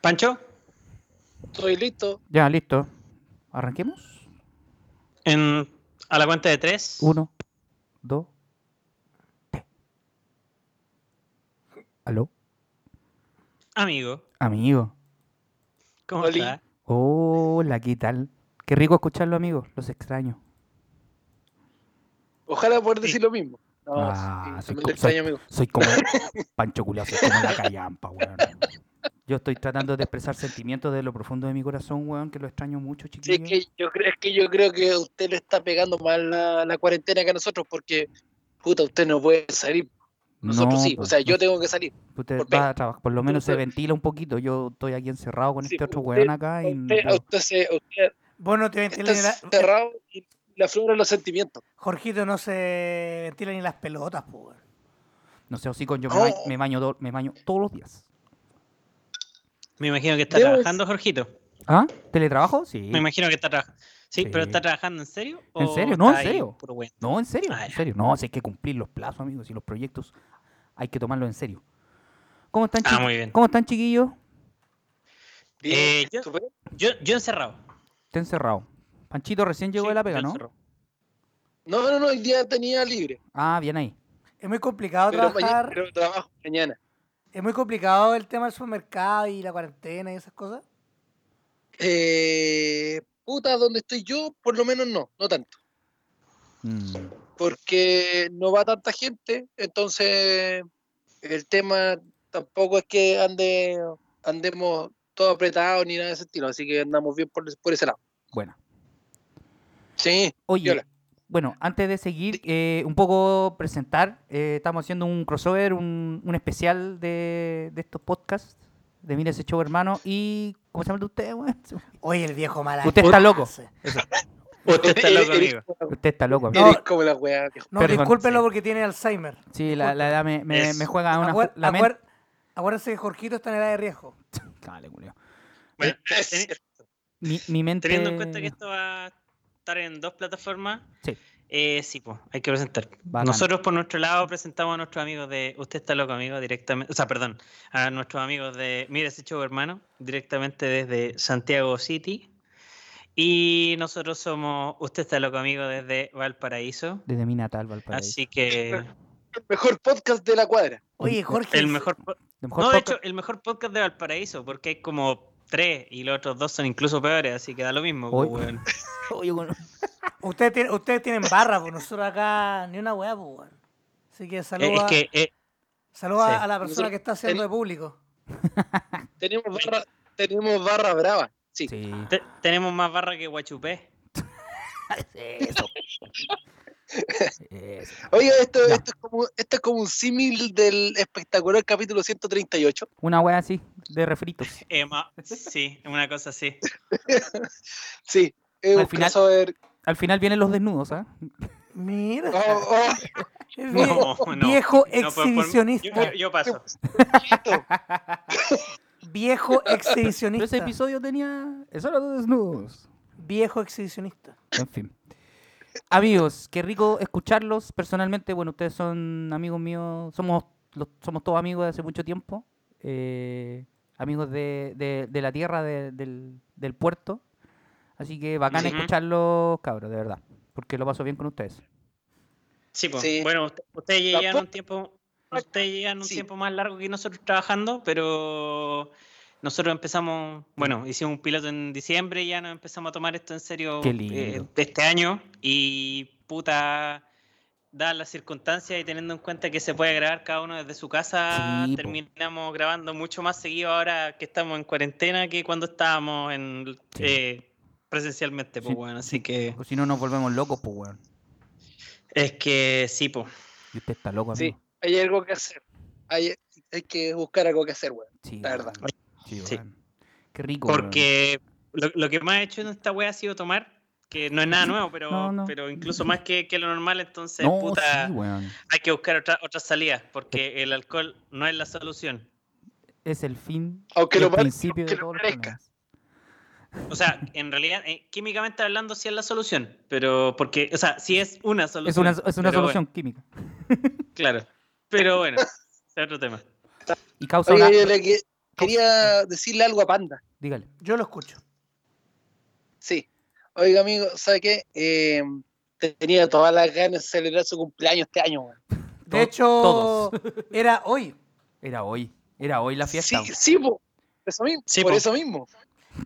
Pancho, Estoy listo. Ya, listo. ¿Arranquemos? en, a la cuenta de tres. Uno, dos, tres. ¿Aló? Amigo, Amigo. ¿cómo Oli. estás? Hola, ¿qué tal? Qué rico escucharlo, amigo. Los extraño. Ojalá poder Sí. decir lo mismo. No, Ah, sí, soy co- extraño, amigo. Soy como Pancho Culiao, soy como la callampa, weón. Yo estoy tratando de expresar sentimientos de lo profundo de mi corazón, weón, que lo extraño mucho, Sí, chiquillo. es que yo creo, es que yo creo que a usted le está pegando mal la, la cuarentena que a nosotros, porque puta, usted no puede salir. Nosotros No, sí. O pues, sea, yo tengo que salir. usted por va a trabajar, por lo menos se ventila un poquito. Yo estoy aquí encerrado con Sí, este otro usted- weón acá y Usted, usted, se, usted Vos no te está ventilas ni la... encerrado y le afloran los sentimientos. Jorgito no se ventila ni las pelotas, pues. No sé, hocico, yo me, Oh. baño, me, baño do- me baño todos los días. Me imagino que está Debo trabajando, Jorgito. ¿Ah? ¿Teletrabajo? Sí. Me imagino que está trabajando. Sí, pero. ¿está trabajando en serio? ¿En serio? No, en serio. No, en serio, Ah, en serio. No, si hay que cumplir los plazos, amigos, y los proyectos hay que tomarlos en serio. ¿Cómo están, Ah, muy bien. ¿Cómo están, chiquillos? Bien, Eh, yo-. Yo, yo encerrado. Está encerrado. Panchito recién llegó Sí, de la pega, ¿no? encerrado. No, no, no, hoy día tenía libre. Ah, bien ahí. Es muy complicado Pero, mañana, trabajar. pero trabajo mañana. Es muy complicado el tema del supermercado y la cuarentena y esas cosas. Eh, puta, donde estoy yo, por lo menos no, no tanto. Mm, Porque no va tanta gente, entonces el tema tampoco es que ande andemos todo apretados ni nada de ese estilo, así que andamos bien por, por ese lado. Bueno. Sí, Oye, Viola. Bueno, antes de seguir, eh, un poco presentar, eh, estamos haciendo un crossover, un, un especial de, de estos podcasts de Mira ese show, hermano. Y, ¿cómo se llama el de usted, weón? Oye, el viejo mala. Usted está loco. Usted está loco, amigo. Usted está loco, amigo. como la weá. No, Perdón, discúlpenlo sí. porque tiene Alzheimer. Sí, la, la edad me, me, me juega una... Acuer- la que Jorgito está en edad de riesgo. Dale, culiao. Bueno, Es cierto. Mi, mi mente... teniendo en cuenta que esto va estar en dos plataformas, Sí. eh, sí, pues, hay que presentar. Bacán. Nosotros por nuestro lado presentamos a nuestros amigos de Usted está loco, amigo, directamente, o sea, perdón, a nuestros amigos de Mira ese show, hermano, directamente desde Santiago City. Y nosotros somos Usted está loco, amigo, desde Valparaíso. Desde mi natal, Valparaíso. Así que El mejor podcast de la cuadra. Oye, Jorge. el mejor, po- El mejor no, de podcast- hecho, el mejor podcast de Valparaíso, porque hay como tres y los otros dos son incluso peores, así que da lo mismo. Pues, weón. Oye, bueno, Ustedes, tienen, ustedes tienen barra, pues nosotros acá ni una weá, pues. Así que Eh, Es que eh, saluda sí. a la persona Nosotros que está haciendo ten- de público. Tenemos barra, tenemos barra brava. Sí. sí. te- tenemos más barra que Guachupé. Eso. Oiga, esto, esto, es como, esto es como un símil del espectacular capítulo 138. Una wea así, de refritos. Eh, ma- sí, una cosa así. Sí. Es Al un final-. Al final vienen los desnudos, ¿ah? Mira. Oh, oh, es No, no. Viejo No, por- por- exhibicionista. yo, yo- yo paso. Viejo Pero exhibicionista. ese episodio tenía. Eso era de desnudos. Viejo exhibicionista. En fin. Amigos, qué rico escucharlos. Personalmente, bueno, ustedes son amigos míos. Somos, los- somos todos amigos de hace mucho tiempo. eh, amigos de, de- de la tierra, de- del, del puerto. Así que bacán escucharlos, cabros, de verdad. Porque lo paso bien con ustedes. Sí, pues. Sí. Bueno, usted- ustedes Tampoco- un tiempo, ustedes llevan un Sí. tiempo más largo que nosotros trabajando, pero nosotros empezamos, bueno, hicimos un piloto en diciembre y ya nos empezamos a tomar esto en serio eh, este año y puta dadas las circunstancias y teniendo en cuenta que se puede grabar cada uno desde su casa, Sí, po. terminamos grabando mucho más seguido ahora que estamos en cuarentena que cuando estábamos en Sí. eh, presencialmente, pues Sí, bueno, sí. así que O si no, nos volvemos locos, pues, weón. es que sí, pues. Y usted está loco, Sí, amigo. hay algo que hacer. Hay, hay que buscar algo que hacer, weón. Sí, la verdad. Sí. Qué rico. Porque lo, lo que más he hecho en esta wea ha sido tomar, que no es nada nuevo, pero, No, no. pero incluso más que, que lo normal, entonces No, puta, sí, hay que buscar otra- otras salidas, porque el alcohol no es la solución. Es el fin Aunque lo principio de aunque lo todos los parezca. problemas. O sea, en realidad, eh, químicamente hablando, sí es la solución, pero porque, o sea, sí es una Es solución. una, es una solución química. claro, pero bueno, es otro tema. Y causa Oye, una... yo le, que- quería decirle algo a Panda. Dígale. Yo lo escucho. Sí. Oiga, amigo, ¿sabe qué? Eh, tenía todas las ganas de celebrar su cumpleaños este año. De To- hecho, todos. era hoy. Era hoy. Era hoy la fiesta. Sí, sí, po. Eso mismo, Sí, por po. eso mismo.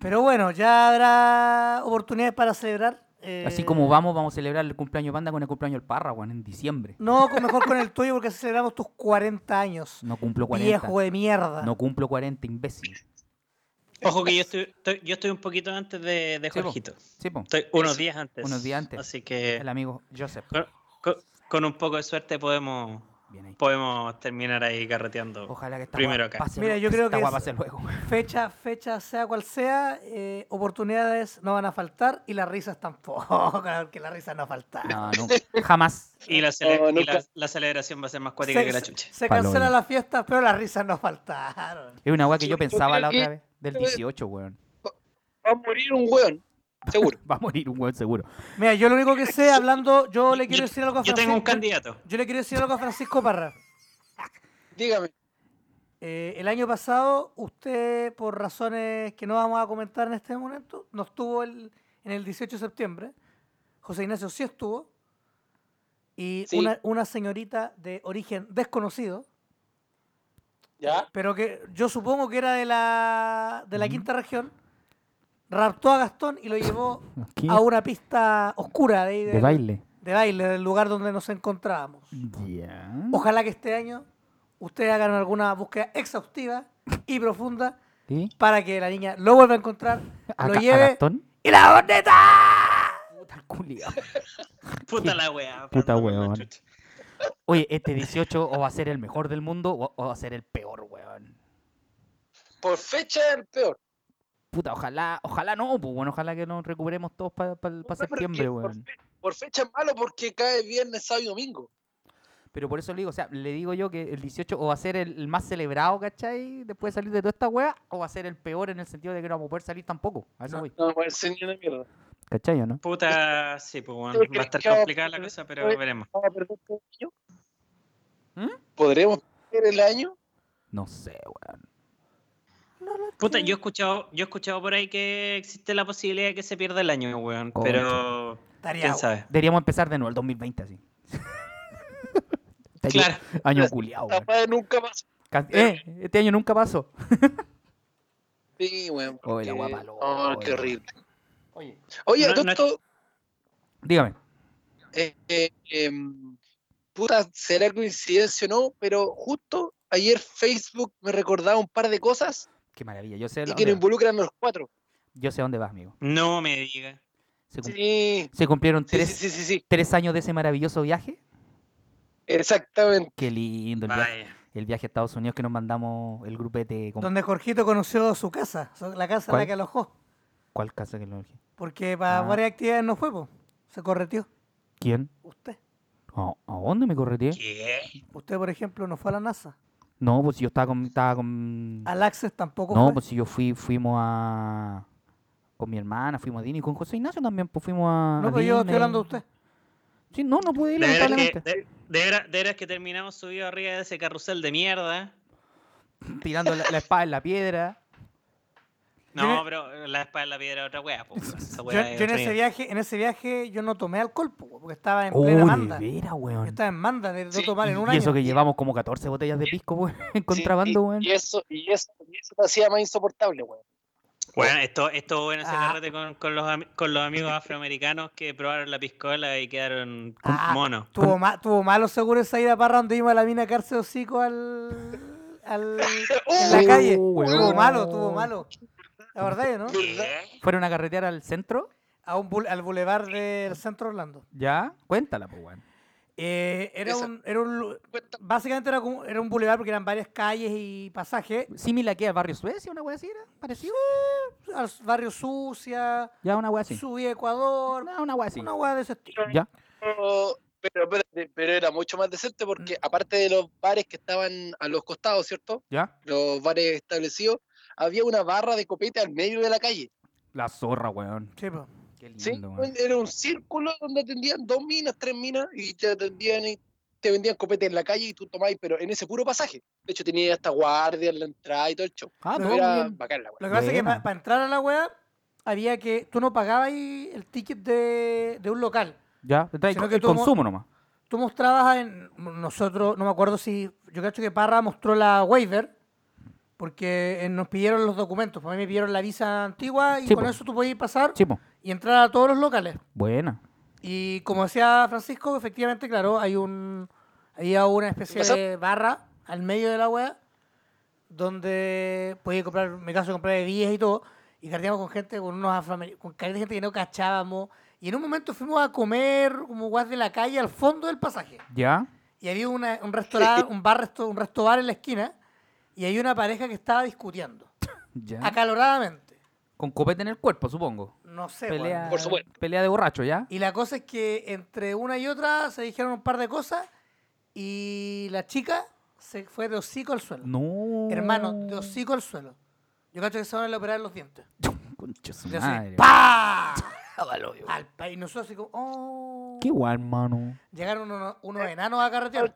Pero bueno, ya habrá oportunidades para celebrar. Eh, Así como vamos, vamos a celebrar el cumpleaños banda con el cumpleaños del Parra, weón, en diciembre. No, mejor con el tuyo porque celebramos tus 40 años. No cumplo 40. Viejo de mierda. No cumplo 40, imbécil. Ojo que yo estoy, estoy- yo estoy un poquito antes de, de Sí, po. Jorgito. Sí, po. Estoy unos días antes. Unos días antes. Así que El amigo Joseph. con, con- con un poco de suerte podemos, Bien ahí. podemos terminar ahí carreteando. Ojalá que esta Primero guapa acá. pase Mira, yo creo que es- luego. Fecha, fecha, sea cual sea, eh, oportunidades no van a faltar y las risas tampoco, porque las risas no faltan. No, no, jamás. Y, la, cele- No, y nunca. la, la celebración va a ser más cuática se, que la chucha. se ya. las fiestas, pero las risas no faltaron. Es una weá que Yo- pensaba la otra vez. Del 18, weón. Va a morir un weón, seguro. Va a morir un weón seguro. Mira, yo lo único que sé, hablando, yo le quiero decir algo a Yo Francisco. tengo un candidato. Yo le quiero decir algo a Francisco Parra. Dígame. Eh, el año pasado, usted, por razones que no vamos a comentar en este momento, no estuvo el- en el 18 de septiembre. José Ignacio sí estuvo. Y Sí. una, una señorita de origen desconocido, ¿Ya? pero que yo supongo que era de la, de la quinta región, raptó a Gastón y lo llevó ¿Qué? a una pista oscura de, ahí De baile. de baile, del lugar donde nos encontrábamos. Ojalá que este año ustedes hagan alguna búsqueda exhaustiva y profunda ¿Sí? para que la niña lo vuelva a encontrar, ¿A lo a lleve Gastón? y la boneta. Puta el culiao. Puta la wea. Puta weón. chucha. Oye, este 18 o va a ser el mejor del mundo o, o va a ser el peor, weón. Por fecha el peor. Puta, ojalá, ojalá no, pues bueno, ojalá que nos recuperemos todos para pero es septiembre, por, weón. fe- por fecha es malo porque cae viernes, sábado y domingo. Pero por eso le digo, o sea, le digo yo que el 18 o va a ser el, el más celebrado, ¿cachai? Después de salir de toda esta wea, o va a ser el peor en el sentido de que no vamos a poder salir tampoco. A eso No. voy. No, pues el señor de mierda. ¿Cachai o no? Puta, sí, pues bueno, ¿Tú va a estar complicada la a cosa, pero veremos. ¿Vamos a? ¿Mm? ¿Podremos perder el año? No sé, weón. Puta, yo he escuchado, yo he escuchado por ahí que existe la posibilidad de que se pierda el año, weón. Concha. Pero Estaría quién sabe. Deberíamos empezar de nuevo el 2020 así. Este año- Claro. Año. Capaz nunca. Ca- Eh, este año nunca pasó. Sí, weón. Oye, la porque- guapa loca, No, qué horrible. Oye. Oye, No- Dígame. eh, eh, em, puta, será coincidencia o no, pero justo ayer Facebook me recordaba un par de cosas Qué maravilla. Yo sé, y que va. involucran a los cuatro. Yo sé dónde vas, amigo. No me diga. Se, cum- Sí, se cumplieron tres, sí, sí, sí, sí, tres años de ese maravilloso viaje. exactamente. Qué lindo el viaje, Vaya. el viaje a Estados Unidos que nos mandamos el grupete. con- Donde Jorgito conoció su casa, la casa en la ¿Cuál? que alojó. ¿Cuál casa que lo elegí? Porque para Ah. varias actividades no fue, po. se correteó. ¿Quién? Usted. ¿A, a dónde me correteé? ¿Qué? Usted, por ejemplo, no fue a la NASA. No, pues si yo estaba con. Estaba con... Al Access tampoco No, fue. pues si yo fui, fuimos a. Con mi hermana, fuimos a Disney, con José Ignacio también, pues fuimos a. no, a pero yo estoy hablando de usted. Sí, no, no pude ir, De veras, que, lamentablemente. de, de veras- de veras que terminamos subido arriba de ese carrusel de mierda. Tirando la, la espada en la piedra. No, no- pero la espada en la piedra es otra wea, po. Esa Yo, wea yo en ese viaje, en ese viaje yo no tomé alcohol, po, porque estaba en Oh, plena manda. veras, Yo weón. estaba en manda de, de Sí, tomar en un Y año. eso que llevamos como 14 botellas de pisco, weón, en Sí, contrabando, y- weón. Y, eso, y eso, y eso te hacía más insoportable, weón. Bueno, esto, esto bueno ese Ah. carrete con, con los, con los amigos afroamericanos que probaron la piscola y quedaron Ah, monos. Tuvo, ma- tuvo malo seguro esa ida para donde iba a la mina cárcel hocico al, al, en la calle. weón. Tuvo malo, tuvo malo. La verdad, ¿no? Fueron a carretear al centro. A un bul- al bulevar del centro Orlando. Ya, cuéntala, pues, weón. Eh, era, Esa- un, era un lu- básicamente era, como- era un bulevar porque eran varias calles y pasajes. Similar que al barrio Suecia, una wea así, ¿era? ¿Parecido? Al barrio Sucia, Ya, una wea así. Subí Ecuador, No, una wea así. una hueá de ese estilo. Ya. Pero, pero, espérate, pero era mucho más decente porque aparte de los bares que estaban a los costados, ¿cierto? Ya. Los bares establecidos, había una barra de copete al medio de la calle. La zorra, weón. Sí, po. Qué ¿sí? lindo, weón. Era un círculo donde atendían dos minas, tres minas y te atendían y te vendían copete en la calle y tú tomabas, pero en ese puro pasaje. De hecho, tenía hasta guardia en la entrada y todo el show. Ah, todo Era bacán la weá. Lo que pasa es que para entrar a la wea había que. Tú no pagabas ahí el ticket de, de un local. Ya, traes Sino el que mo- consumo nomás. Tú mostrabas en. Nosotros, no me acuerdo si. Yo creo que Parra mostró la waiver. Porque eh, nos pidieron los documentos. Para mí me pidieron la visa antigua y Sí, con po. eso tú podías pasar Sí, y entrar a todos los locales. Buena. Y como decía Francisco, efectivamente, claro, hay un había una especie de barra al medio de la web donde podía comprar, en mi caso compré bebidas y todo, y carteamos con gente, con unos afroamericanos, con de gente que no cachábamos, y en un momento fuimos a comer como guas de la calle al fondo del pasaje. ¿Ya? Y había una- un restaurante, un bar, resto, un resto bar en la esquina, y había una pareja que estaba discutiendo, ¿Ya? acaloradamente. Con copete en el cuerpo, supongo. No sé, Pelea. Por supuesto. pelea de borracho, ¿ya? Y la cosa es que entre una y otra se dijeron un par de cosas y la chica se fue de hocico al suelo. No. Hermano, de hocico al suelo. Yo cacho que se van a operar los dientes. Concha su Y así, madre. ¡pa! Chábalo, yo. Al país. Nosotros así como, oh. Qué guay, hermano. Llegaron unos, unos enanos a carretear.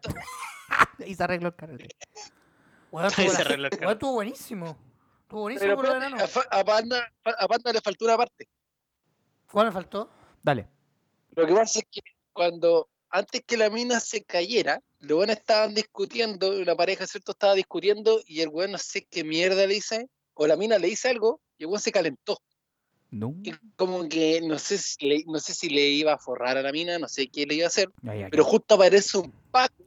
Y se arregló el carrete. Ahí estuvo, la- buenísimo. Estuvo buenísimo Pero por a, Panda, a Panda le faltó una parte. ¿Cuál me faltó? Dale. Lo que pasa es que cuando, antes que la mina se cayera, los buenos estaban discutiendo, la pareja, ¿cierto? Estaba discutiendo y el weón no sé qué mierda le dice, o la mina le dice algo, y el weón se calentó. No. Y como que no sé, si le, no sé si le iba a forrar a la mina, no sé qué le iba a hacer, Ay, ay, pero justo aparece un Paco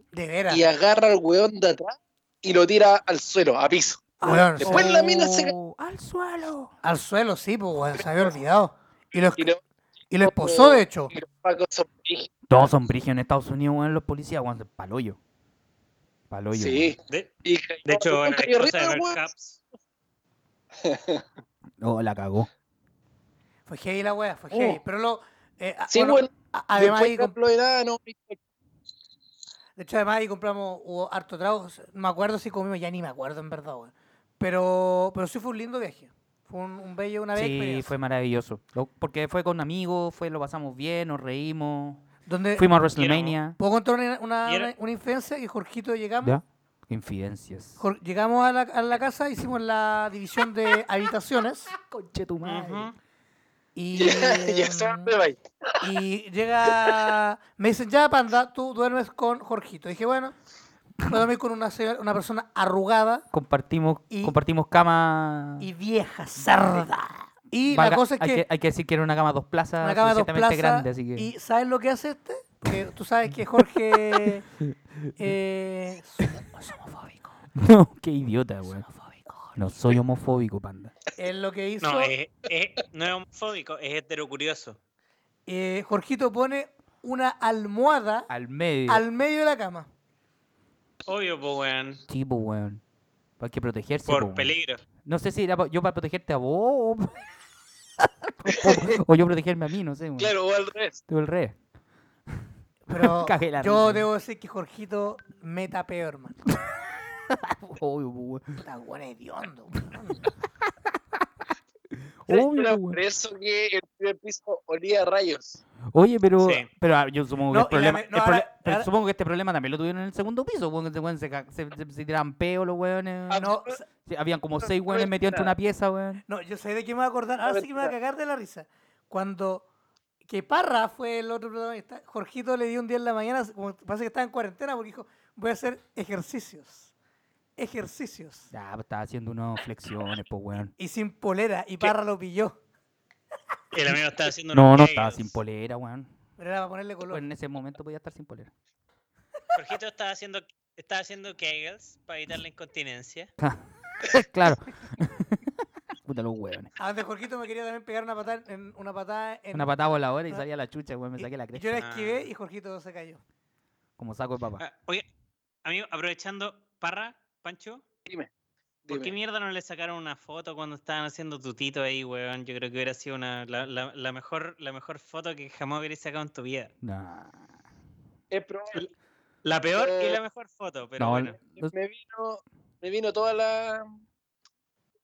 y agarra al weón de atrás y lo tira al suelo, a piso. Weón, Después la mina se Oh, Al suelo. Al suelo, sí, pues, weón, se había olvidado. Y lo, Y, lo- y lo esposó, de hecho. y los Pacos son. Todos son brígidos en Estados Unidos, weón, los policías, weón, paloyo. Paloyo. Sí. De, Y, de hecho, la vio esposa de weón. Oh, la cagó. Fue heavy la wea, fue Oh. heavy. Pero lo. eh, Sí, bueno, además, ahí, los enanos, de hecho, además ahí compramos, hubo harto trago. No me acuerdo si comimos, ya ni me acuerdo en verdad, weón. Pero, pero sí fue un lindo viaje. Fue un, un bello, una bella Sí, experiencia. fue maravilloso. Lo- Porque fue con amigos, fue, lo pasamos bien, nos reímos. Donde, Fuimos a WrestleMania. ¿Puedo contar una, una, Y era- una- una infancia que Jorgito llegamos? ¿Ya? Infidencias. Jor- llegamos a la, a la casa, hicimos la división de habitaciones Conche tu. Ujú. y, llega, me dicen, ya panda, tú duermes con Jorgito. dije, bueno, voy a dormir con una, señora- una persona arrugada Compartimos, Y- compartimos cama. y vieja, cerda. Y Valga- la cosa es hay que, hay que decir que era una cama dos plazas, una cama de dos suficientemente plazas, grande, así que. y ¿sabes lo que hace este? Que tú sabes que Jorge eh, es homofóbico. No, qué idiota, weón. No soy homofóbico, panda. Es lo que hizo. No, es, es- no es homofóbico, es heterocurioso. eh, Jorgito pone una almohada Al medio. al medio de la cama. Obvio, pues, weón. Sí, pues, weón. Hay que protegerse. po, Por weón. peligro. No sé si era pa- yo para protegerte a vos o, o- o yo protegerme a mí, no sé. weón. Claro, o al revés. Tú el rey. Pero Cagué la yo risa. debo decir que Jorgito me tapeo, hermano. Obvio, pues, weón. Puta, weón, hediondo, weón. Obvio, Era weón. por eso que el primer piso olía a rayos. Oye, pero, Sí. pero ah, yo supongo que No, el y la problema, me- no, el ahora- pero ahora- supongo que este problema también lo tuvieron en el segundo piso, weón, que se, weón, se, ca- se, se- se tiran peo los weones. Ah, No, Sí, habían como no, seis weones es metidos entre una pieza, weón. no, yo sé de qué me voy a acordar. Ahora sí que me voy a cagar de la risa. Cuando que Parra fue el otro protagonista, Jorgito le dio un día en la mañana, como parece que estaba en cuarentena, porque dijo, voy a hacer ejercicios. Ejercicios. Ya, pues, estaba haciendo unas flexiones, pues, weón. Y sin polera, y Parra lo pilló. El amigo está haciendo No, unos no estaba kegels. sin polera, weón. Pero era para ponerle color. Bueno, en ese momento podía estar sin polera. Jorgito estaba haciendo, estaba haciendo kegels para evitar la incontinencia. claro. Puta los weones. Antes Jorgito me quería también pegar una patada en una patada en Una patada voladora y Ah. salía la chucha, weón. Me y- saqué la cresta. Yo la esquivé Ah. y Jorgito se cayó. Como saco de papá. Ah, oye, amigo, aprovechando, Parra, Pancho, Dime. ¿por qué mierda no le sacaron una foto cuando estaban haciendo tutito ahí, weón? Yo creo que hubiera sido una, la, la- la mejor, la mejor foto que jamás hubieras sacado en tu vida. Nah. Es probable. La peor y Eh, la mejor foto, pero No, bueno. Me vino, me vino toda la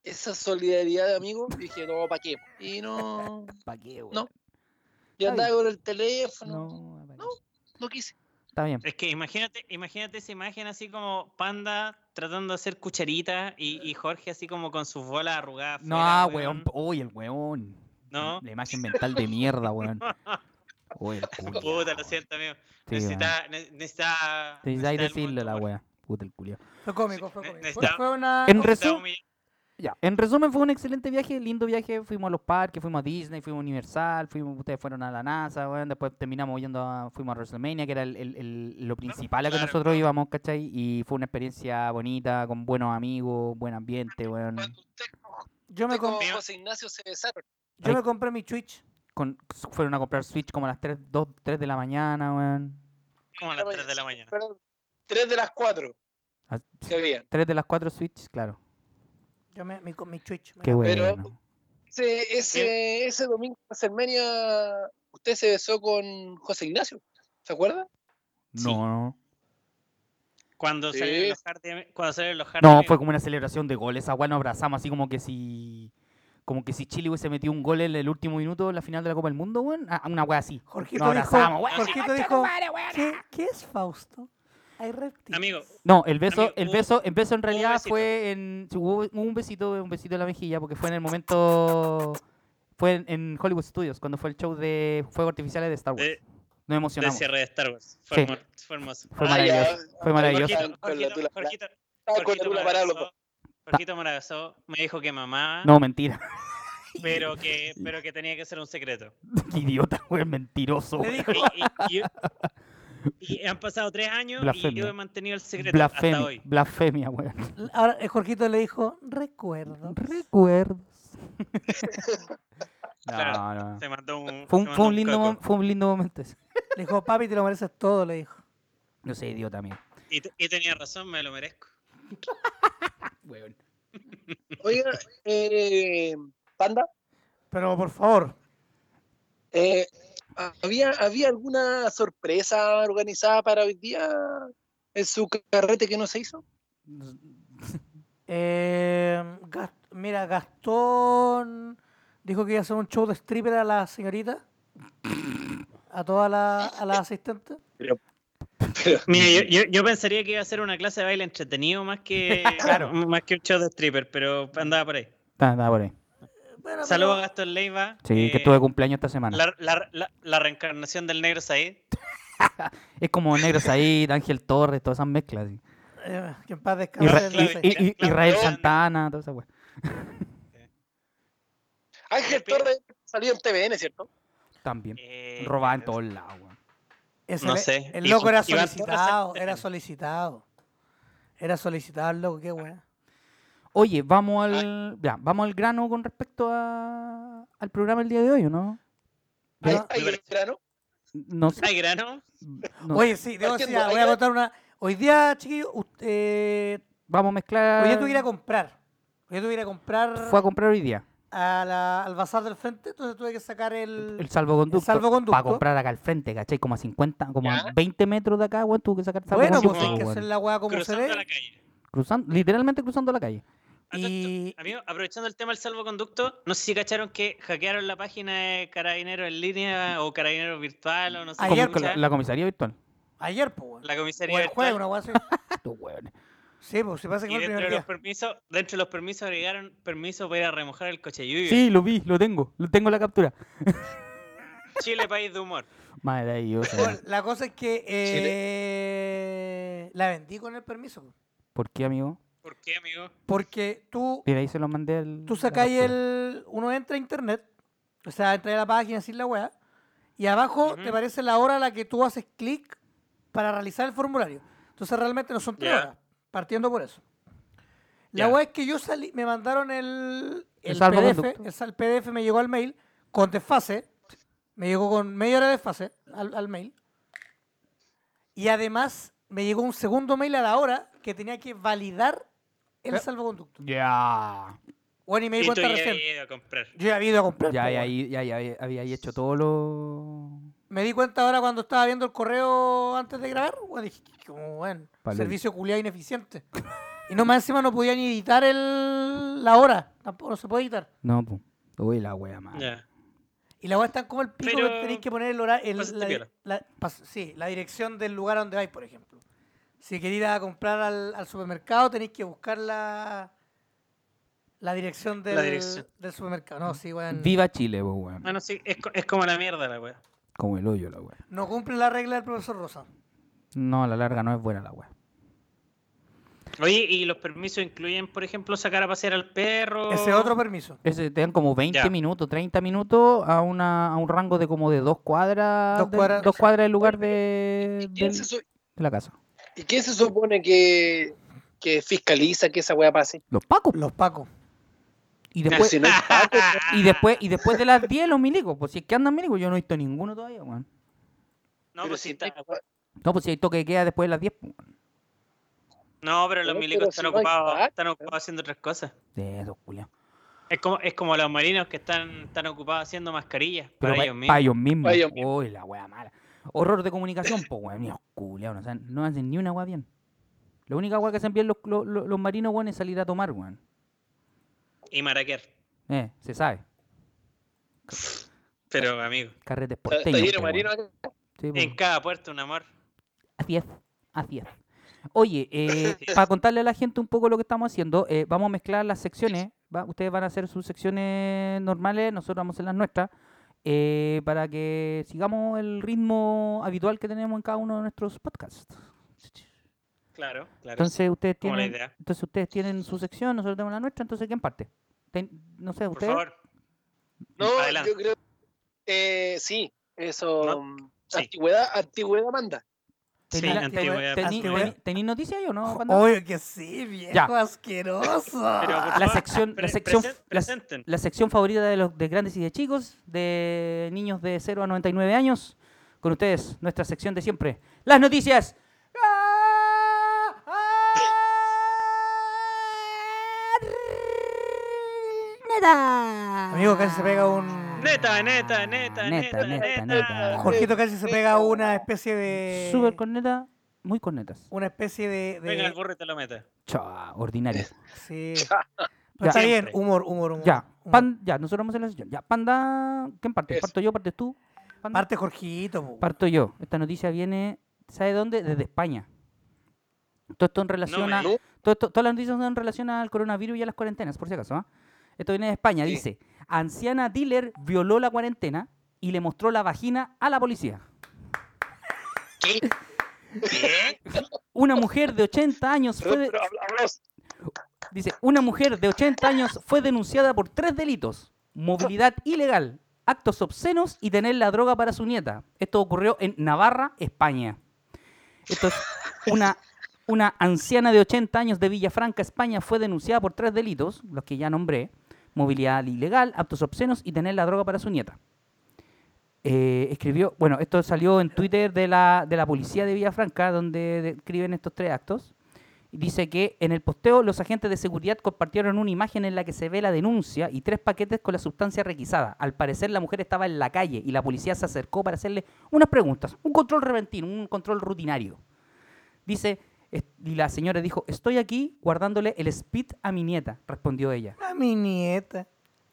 esa solidaridad de amigos. y Dije, no, ¿para qué? Y no, ¿Para qué, weón? No. yo andaba con el teléfono. No. No. No quise. Está bien. Es que imagínate, imagínate esa imagen así como Panda tratando de hacer cucharita y, y Jorge así como con sus bolas arrugadas. No, afuera, weón. Uy, el weón. No. La imagen mental de mierda, weón. Uy, el culiao, Puta, lo siento, amigo. Sí, necesita, ne- necesita, Necesitáis necesita decirle la weá. Puta el culiao. Fue cómico, fue cómico. Fue, una... En resumen, ya, en resumen fue un excelente viaje, lindo viaje. Fuimos a los parques, fuimos a Disney, fuimos a Universal, fuimos, ustedes fueron a la NASA, weón. Después terminamos yendo a, fuimos a WrestleMania, que era el, el- el- lo principal a que claro, nosotros claro. íbamos, ¿cachai? Y fue una experiencia bonita, con buenos amigos, buen ambiente, weón. Cuando usted, Yo me, usted con com- José Ignacio se besaron. yo me compré mi Twitch. Con, fueron a comprar Switch como a las 3, 2, 3 de la mañana, weón. Como a las 3 de la mañana. Fueron Tres de las cuatro A- que había. 3 de las 4 Switch, claro. Yo me, mi, con mi Twitch. me Qué compré. Pero- bueno. Ese, ese, ese domingo en WrestleMania, usted se besó con José Ignacio. ¿Se acuerda? Sí. No. Cuando Sí. salieron los cuando Hardy, No, fue como una celebración de goles. Weá nos abrazamos así como que si. Como que si Chile hubiese metido un gol en el último minuto en la final de la Copa del Mundo, weón. Ah, Una weá así. Jorgito Nos dijo, abrazamos, weón. Jorgito dijo, ¿qué, ¿qué es Fausto? Hay reptiles. Amigo, No, el beso, Amigo, el beso, el beso en realidad fue en. Hubo un besito, un besito en la mejilla, porque fue en el momento. Fue en, en Hollywood Studios, cuando fue el show de fuegos artificiales de Star Wars. de, Nos de emocionamos. cierre de Star Wars. Fue, Sí. fue hermoso. Fue Ah, maravilloso. ya. Fue maravilloso. Jorgito, Jorgito, tula me Jorgito dijo que mamá, No, mentira. pero que pero que tenía que ser un secreto. Idiota, weón, mentiroso. Dijo, Y, y- y- y han pasado tres años y yo he mantenido el secreto hasta Blasfemia, hoy. blasfemia, weón. ahora el Jorgito le dijo, recuerdo. Recuerdos. no, Claro, no. Se mandó un, Fue un, fue un lindo, coco. mom- fue un lindo momento ese. Le dijo, papi, te lo mereces todo, le dijo. No sé, idiota mío. Y, te- y tenía razón, me lo merezco. Oiga, eh, Panda, Pero por favor, eh, ¿había, ¿había alguna sorpresa organizada para hoy día en su carrete que no se hizo? eh, mira, Gastón dijo que iba a hacer un show de stripper a la señorita. A todas las a. Mira, yo, yo, yo pensaría que iba a ser una clase de baile entretenido más que, Claro. más que un show de stripper, pero andaba por ahí. Está por ahí. Bueno, Saludos a Gastón Leiva. Sí, que eh, tuve cumpleaños esta semana. la, la, la, la reencarnación del negro Said. Es como Negro Said, Ángel Torres, todas esas mezclas. así. eh, que en paz descanse. Isra- Israel claro. Santana, toda esa wea. Ángel Torres salió en TVN, ¿cierto? También. Eh, Robaba en todos lados, weón. No sé. El Y- loco era solicitado, era solicitado. Era solicitado el loco, qué weón. Oye, vamos al, ya, vamos al grano con respecto a, al programa el día de hoy, ¿o no? ¿Hay, verano? No sé. ¿Hay grano? no- Oye, sí, debo decir, voy a contar una. Hoy día, chiquillos, usted. vamos a mezclar. Hoy día tuve que ir a comprar. Hoy día tuve que ir a comprar Fue a comprar hoy día a la- al bazar del frente, entonces tuve que sacar el. el salvoconducto. el salvoconducto. Para comprar acá al frente, ¿cachai? Como a 50, como a Ya. 20 metros de acá, weón, tuve que sacar el bueno, pues hay que hacer la weá como se Cruzando la ve. calle. Cruzando, literalmente cruzando la calle. Y- Amigo, aprovechando el tema del salvoconducto, no sé si cacharon que hackearon la página de Carabineros en línea o Carabineros virtual o no sé Ayer, con la, comisaría virtual. Ayer, pues, la comisaría O el virtual. Estos weones. Sí, pues se pasa que Y dentro de, los permisos, dentro de los permisos agregaron permiso para ir a remojar el coche Yuyo. Sí, lo vi, lo tengo. Lo tengo en la captura. Chile, país de humor. Maravilloso. Bueno, la cosa es que eh, la vendí con el permiso. ¿Por qué, amigo? ¿Por qué, amigo? Porque tú Mira, ahí se lo mandé al. Tú sacáis el. Uno entra a internet, o sea, entra a la página sin la weá, y abajo te aparece la hora a la que tú haces clic para realizar el formulario. Entonces realmente no son tres horas, partiendo por eso. La weá es que yo salí, me mandaron el, El el. PDF, el, PDF me llegó al mail con desfase, me llegó con media hora de desfase al, al mail, y además me llegó un segundo mail a la hora que tenía que validar el salvoconducto. Ya. Bueno, y me di Y tú cuenta ya recién. habías ido a comprar. Yo ya había ido a comprar. Ya, po, ya, weón. ahí- ya, ya, había- había hecho todo lo. Me di cuenta ahora cuando estaba viendo el correo antes de grabar, weón, dije, como, bueno, Vale. servicio culiado ineficiente. Y no más encima no podía ni editar el, la hora, tampoco no se puede editar. No, pues. Uy, la wea, man. Ya. Y la weá está como el pico que tenéis que poner el horario. piola. pas- sí, la dirección del lugar a donde vais, por ejemplo. Si queréis ir a comprar al, al supermercado, tenéis que buscar la, la dirección del, dirección. del supermercado. No, sí, weón. Viva Chile, pues, weón. Bueno, sí, es, co- es como la mierda la wea. Como el hoyo la weá. No cumple la regla del profesor Rosa. No, a la larga no es buena la weá. Oye, ¿y los permisos incluyen, por ejemplo, sacar a pasear al perro? Ese otro permiso. Ese, te dan como 20 Ya. minutos, 30 minutos a, una, a un rango de como de dos cuadras. Dos de- cuadras. dos cuadras del lugar de, ¿Y quién, del- se, su- de la casa. Y quién se supone que, que fiscaliza que esa weá pase? Los pacos. Los pacos. Y después, Si no hay pacos, y después, y después de las 10 los milicos. Pues si es que andan milicos, yo no he visto ninguno todavía, weón. No, pero pues si está- no pues si hay toque de queda después de las 10. pues, weón. No, pero los Pero milicos si están ocupados, están ocupados haciendo otras cosas. De esos, culiao. Es como, es como los marinos que están, están ocupados haciendo mascarillas Pero para pa- ellos mismos. pa' ellos mismos. Pa' ellos mismos. Uy, la wea mala. Horror de comunicación, pues, weón. Ni culiao, no, saben- no hacen ni una wea bien. La única wea que hacen bien los, los, marinos, weón, es salir a tomar, weón. Y maraquer. Eh, se sabe. Pero, amigo, Carretes porteños. marino acá. Sí, po. en cada puerto un amor. Así es, así es. Oye, eh, para contarle a la gente un poco lo que estamos haciendo, eh, vamos a mezclar las secciones. ¿va? Ustedes van a hacer sus secciones normales, nosotros vamos a hacer las nuestras, eh, para que sigamos el ritmo habitual que tenemos en cada uno de nuestros podcasts. Claro, claro. Entonces ustedes la tienen, idea. entonces ustedes tienen su sección, nosotros tenemos la nuestra. Entonces quién parte. Ten- no sé, Por ustedes. favor. No, Adelante. yo creo. Eh, sí, eso. No, mm, sí. Antigüedad, antigüedad manda. Sí, ¿Tení- ¿Tení noticias o no? Obvio que sí, viejo Ya. asqueroso. La sección, la sección, la- la sección favorita de los de grandes y de chicos, de niños de 0 a 99 años. Con ustedes, nuestra sección de siempre. Las noticias. Amigo, casi se pega un. Neta, neta, neta, Neta, neta, neta. Jorgito casi se pega una especie de. Super corneta, muy cornetas. Una especie de. de- Venga, el burro y te lo mete. Cha, ordinario. Sí. Está bien, humor, humor, humor. Ya, humor. pan, ya, nosotros vamos hacer la sección. Ya, panda, ¿quién parte? ¿Parto yo, partes tú? Panda? Parte Jorgito. Parto yo. Esta noticia viene, ¿sabe dónde? Desde España. Todo esto en relación a... todo esto- todas las noticias son en relación al coronavirus y a las cuarentenas, por si acaso. ¿ah? Esto viene de España. Sí. Dice, anciana dealer violó la cuarentena y le mostró la vagina a la policía. ¿Qué? ¿Qué? Una mujer de 80 años fue... De- Dice, una mujer de 80 años fue denunciada por tres delitos. Movilidad ilegal, actos obscenos y tener la droga para su nieta. Esto ocurrió en Navarra, España. Esto es una, una anciana de 80 años de Villafranca, España, fue denunciada por tres delitos, los que ya nombré. Movilidad ilegal, actos obscenos y tener la droga para su nieta. Eh, escribió, bueno, esto salió en Twitter de la, de la policía de Villafranca, donde describen estos tres actos. Dice que en el posteo los agentes de seguridad compartieron una imagen en la que se ve la denuncia y tres paquetes con la sustancia requisada. Al parecer la mujer estaba en la calle y la policía se acercó para hacerle unas preguntas, un control repentino, un control rutinario. Dice, y la señora dijo, estoy aquí guardándole el speed a mi nieta, respondió ella. A mi nieta.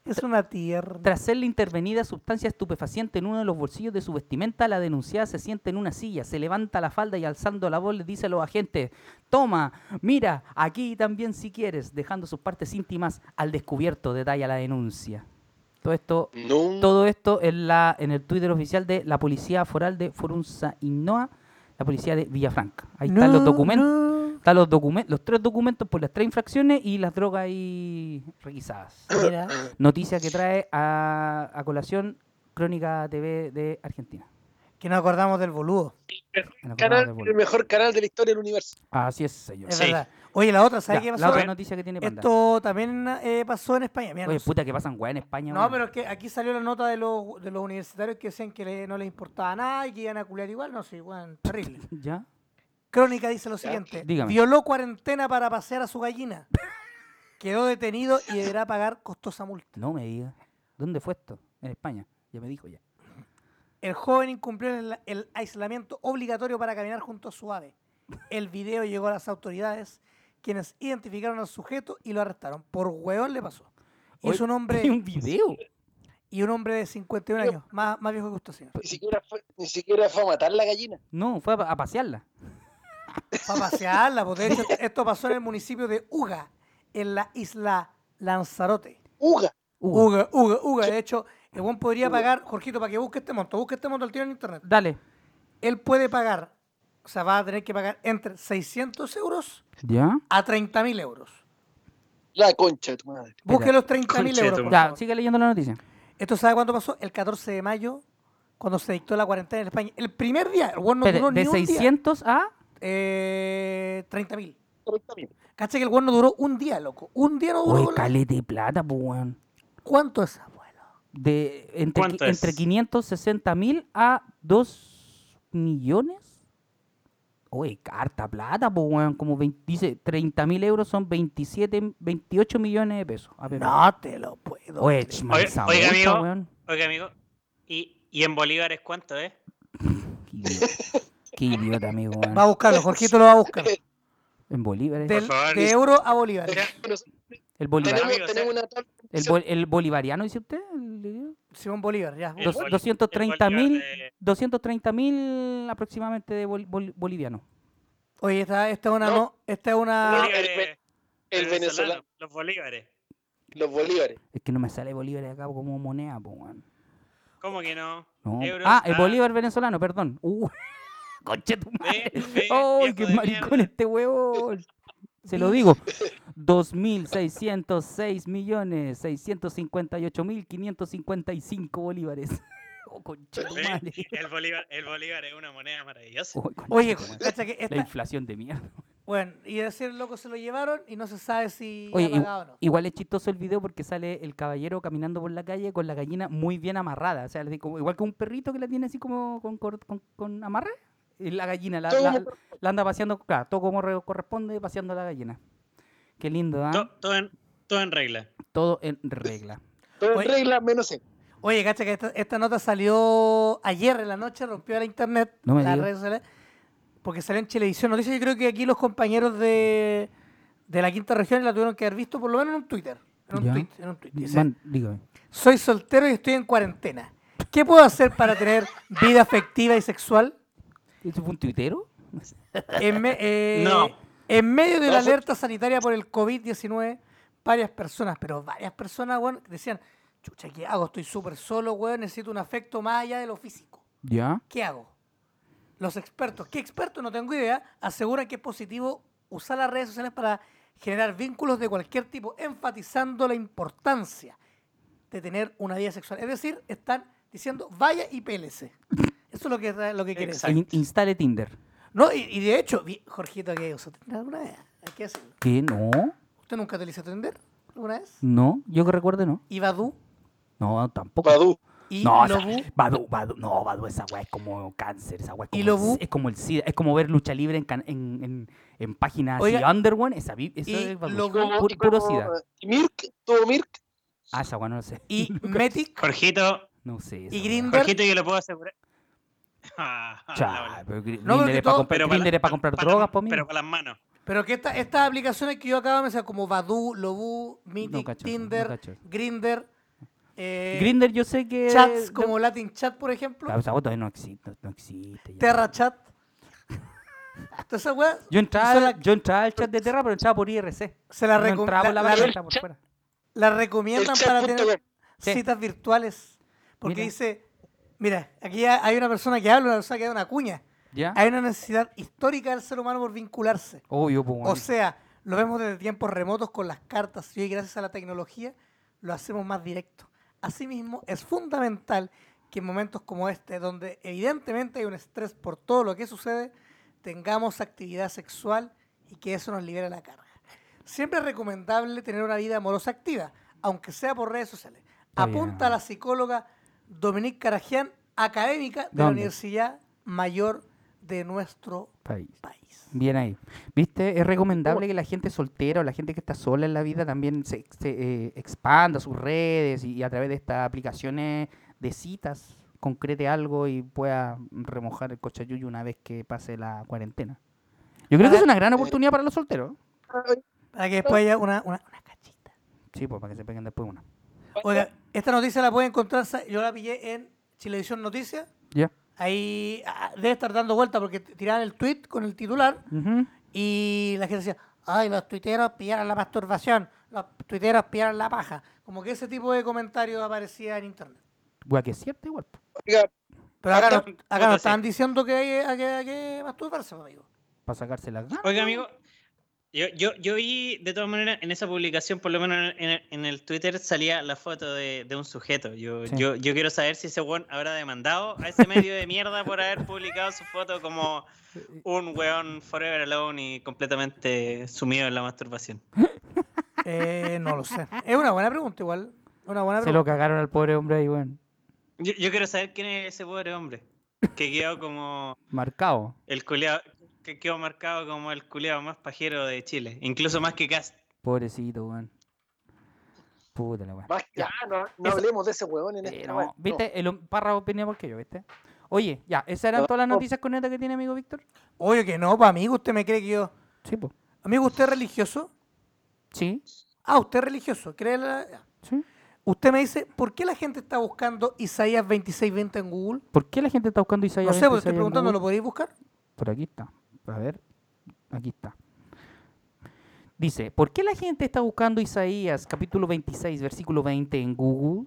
Es una tierra. Tras serle intervenida sustancia estupefaciente en uno de los bolsillos de su vestimenta, la denunciada se sienta en una silla, se levanta la falda y alzando la voz le dice a los agentes, toma, mira, aquí también si quieres, dejando sus partes íntimas al descubierto, detalla la denuncia. Todo esto, No. todo esto en, la, en el Twitter oficial de la Policía Foral de Forunza Innoa, la Policía de Villafranca. Ahí están los documentos. no. Están los documentos, los tres documentos por las tres infracciones y las drogas ahí requisadas. Mira, Noticia que trae a, a colación Crónica TV de Argentina. que nos acordamos del boludo. Jornada Canal- el mejor canal de la historia del universo. Así es, señor. Es Sí. verdad. Oye, la otra, Ya, ¿sabes qué la pasó? otra noticia que tiene Panda. Esto también eh, pasó en España. Mira, Oye, no sé- puta, que pasan weá en España. No, pero es que aquí salió la nota de los, de los universitarios que decían que le- no les importaba nada y que iban a culiar igual. No sé, weón, terrible. ¿Ya? Crónica dice lo siguiente. Dígame. Violó cuarentena para pasear a su gallina. Quedó detenido y deberá pagar costosa multa. No me diga. ¿Dónde fue esto? En España. Ya me dijo ya. El joven incumplió el, el aislamiento obligatorio para caminar junto a su ave. El video llegó a las autoridades, quienes identificaron al sujeto y lo arrestaron. Por hueón le pasó. Y es un hombre... Un video. y un hombre de 51 años, más, más viejo que usted, señor. Ni siquiera fue, ni siquiera fue a matar la gallina. No, fue a, a pasearla. Para pasearla, pues de hecho esto pasó en el municipio de Uga, en la isla Lanzarote. Uga. Uga, Uga, Uga. De hecho, el buen podría pagar, Jorgito, para que busque este monto, busque este monto al tiro en internet. Dale. Él puede pagar, o sea, va a tener que pagar entre 600 euros ¿Ya? a 30.000 euros. La concha de tu madre. Busque los 30.000 Concha de euros. por Ya, sigue leyendo la noticia. ¿Esto sabe cuándo pasó? El 14 de mayo, cuando se dictó la cuarentena en España. El primer día, el no duró de ni un día. 600 a... Eh, 30.000. 30.000. Cacha que el weón no duró un día, loco. Un día no duró. La- calete de plata, pues, weón. ¿Cuánto es, abuelo? De, entre, ¿Cuánto qui- es? entre 560 mil a 2 millones. Oye, carta plata, pues, weón. Como 20 dice, 30 mil euros son 27, 28 millones de pesos. A ver, No te lo puedo. Oye, multa, amigo. weón. Oiga, amigo. ¿Y, y en bolívares cuánto es? Qué idiota, Qué idiota, amigo, weón. Va a buscarlo, Jorgito lo va a buscar. En bolívares. Del- favor, de dice- euro a bolívar. El, bolivar, tenemos, amigo, tenemos o sea, una tabla de el, bol- el bolivariano, dice usted. El. Simón Bolívar, ya. El Dos- boli- el 230 mil de- 230 mil aproximadamente de bol- bol- boliviano. Oye, esta, esta es una. No. No, esta es una. bolívares el- el venezolano. Los bolívares. los bolívares. Es que no me sale bolívar acá como moneda, pues, weón. ¿Cómo que no? No. Euros, ah, el ah. bolívar venezolano, perdón. Uh, conche tu madre. Ve, ve, ¡Ay, viejo qué maricón mierda. este huevón! Se lo digo. 2.606 millones 658 mil 555 bolívares. Oh. El bolívar, el bolívar es una moneda maravillosa. Oh, Oye, cacha que La inflación de mierda. Bueno, y decir loco se lo llevaron y no se sabe si Oye, ha igu- pagado o no. igual es chistoso el video porque sale el caballero caminando por la calle con la gallina muy bien amarrada. O sea, igual que un perrito que la tiene así como con, con, con amarre. Y la gallina la, la- anda paseando, claro, todo como re- corresponde paseando a la gallina. Qué lindo, ¿ah? To- todo, en, todo en regla. Todo en regla. Todo Oye. en regla menos él. Oye, cacha que esta, esta nota salió ayer en la noche, rompió la internet, No me las digas. redes sociales, porque salió en Televisión Noticias. Yo creo que aquí los compañeros de, de la quinta región la tuvieron que haber visto por lo menos en un Twitter. En un tweet, en un tweet. Dice, Man, dígame. Soy soltero y estoy en cuarentena. ¿Qué puedo hacer para tener vida afectiva y sexual? ¿Eso fue un tuitero? En, me- eh, No. en medio de la No, fue- alerta sanitaria por el COVID-19, varias personas, pero varias personas, weón, decían, chucha, ¿qué hago? Estoy súper solo, weón, necesito un afecto más allá de lo físico. ¿Ya? ¿Qué hago? Los expertos, ¿qué expertos? No tengo idea, aseguran que es positivo usar las redes sociales para generar vínculos de cualquier tipo, enfatizando la importancia de tener una vida sexual. Es decir, están diciendo, vaya y pélese. Eso es lo que, lo que quiere decir. Exacto. In- instale Tinder. No, y, y de hecho, vi- Jorgito, ¿qué usó Tinder alguna vez? Hay que decirlo. ¿Qué? No. ¿Usted nunca utilizó Tinder alguna vez? No, yo que recuerde no. ¿Y Badu? No, tampoco. Badu. ¿Y No, o sea, Lobu? Badu, Badu, no, Badu, esa weá es como cáncer, esa weá es ¿Y como, Lobu? el, es como el SIDA, es como ver lucha libre en, can- en, en, en páginas así, Underone, esa, eso ¿y es Badu, Lobu? Y puro SIDA. ¿Y Mirk? ¿Tuvo Mirk? Ah, esa weá no lo sé. ¿Y Metic? Jorgito, No sé. esa ¿Y. Grindr? Jorgito, yo lo puedo asegurar. Ah, la bola. pero No, Grindr es para comprar, Pero Grindr es para comprar para- drogas, Pero con las manos. Pero que esta- estas aplicaciones que yo acabo de mencionar, como Badu, Lobu, Mythic, cacho no Tinder, cacho eso. Grindr, eh, Grindr yo sé que... chats no- como Latin Chat, por ejemplo, Claro, esa weá todavía no existe, no existe. Terra Chat. Esas weas Yo entraba, las- yo entraba al chat de Terra, pero entraba por IRC. se no recom- entraba por la- la la- por fuera. las recomiendan para tener Sí. citas virtuales. Porque Mira. dice, mira, aquí ha- hay una persona que habla, una persona que da una cuña. ¿Ya? Hay una necesidad histórica del ser humano por vincularse. Obvio, pues, O sea, lo vemos desde tiempos remotos con las cartas y hoy gracias a la tecnología lo hacemos más directo. Asimismo, es fundamental que en momentos como este, donde evidentemente hay un estrés por todo lo que sucede, tengamos actividad sexual y que eso nos libere la carga. Siempre es recomendable tener una vida amorosa activa, aunque sea por redes sociales. Apunta a la psicóloga Dominique Carajian, académica de la. Universidad Mayor de nuestro País. país. Bien ahí. ¿Viste? Es recomendable que la gente soltera o la gente que está sola en la vida también se, se, eh, expanda sus redes y, a través de estas aplicaciones de citas concrete algo y pueda remojar el cochayuyo una vez que pase la cuarentena. Yo creo que es una gran oportunidad para los solteros. Para que después haya una, una, una cachita. Sí, pues para que se peguen después una. Oiga, Esta noticia la pueden encontrar, yo la pillé en Chilevisión Noticias. Ya. Ahí ah, debe estar dando vuelta porque tiraban el tweet con el titular y la gente decía, ay, los tuiteros pillaron la masturbación, los tuiteros pillaron la paja. Como que ese tipo de comentarios aparecía en internet. Wea, que es cierto igual. Oiga, Pero acá, no, acá no están diciendo que hay, hay que, hay que masturbarse, amigo. Para sacarse las ganas. Oiga, amigo, yo, yo, yo vi de todas maneras en esa publicación, por lo menos en el, en el Twitter, salía la foto de, de un sujeto. Yo, Sí. yo, yo quiero saber si ese weón habrá demandado a ese medio de mierda por haber publicado su foto como un weón forever alone y completamente sumido en la masturbación. Eh, no lo sé. Es una buena pregunta igual. Una buena Se pregunta. lo cagaron al pobre hombre ahí, weón. Yo, yo quiero saber quién es ese pobre hombre que quedó como Marcado. el culeado, que quedó marcado como el culeado más pajero de Chile, incluso más que Cast. Pobrecito, weón. Puta la más ya, no, no Eso- hablemos de ese huevón en Eh, esta no, weá, no. ¿Viste? El hom- Parra opinó por que yo, ¿viste? Oye, ya, ¿esas eran No, todas las no. noticias con neta que tiene amigo Víctor? Oye, que no, para amigo, usted me cree que yo. Sí, pues. Amigo, ¿usted es religioso? Sí, Ah, usted es religioso. ¿Cree la- sí. Usted me dice, ¿por qué la gente está buscando Isaías 2620 en Google? ¿Por qué la gente está buscando Isaías No sé, pues 26 estoy preguntando? ¿lo podéis buscar? Por aquí está. A ver. Aquí está. Dice, ¿por qué la gente está buscando Isaías capítulo 26, versículo 20 en Google?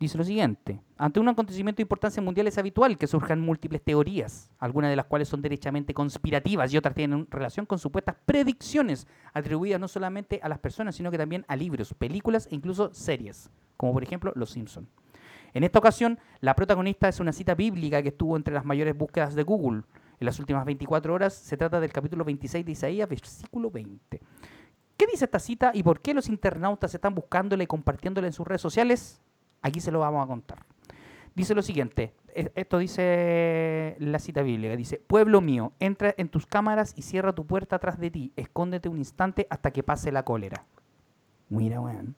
Dice lo siguiente, ante un acontecimiento de importancia mundial es habitual que surjan múltiples teorías, algunas de las cuales son derechamente conspirativas y otras tienen relación con supuestas predicciones atribuidas no solamente a las personas, sino que también a libros, películas e incluso series, como por ejemplo Los Simpson. En esta ocasión, la protagonista es una cita bíblica que estuvo entre las mayores búsquedas de Google. En las últimas 24 horas se trata del capítulo 26 de Isaías, versículo 20. ¿Qué dice esta cita y por qué los internautas están buscándola y compartiéndola en sus redes sociales? Aquí se lo vamos a contar. Dice lo siguiente, e- esto dice la cita bíblica, dice, pueblo mío, entra en tus cámaras y cierra tu puerta atrás de ti, escóndete un instante hasta que pase la cólera. Mira, weón.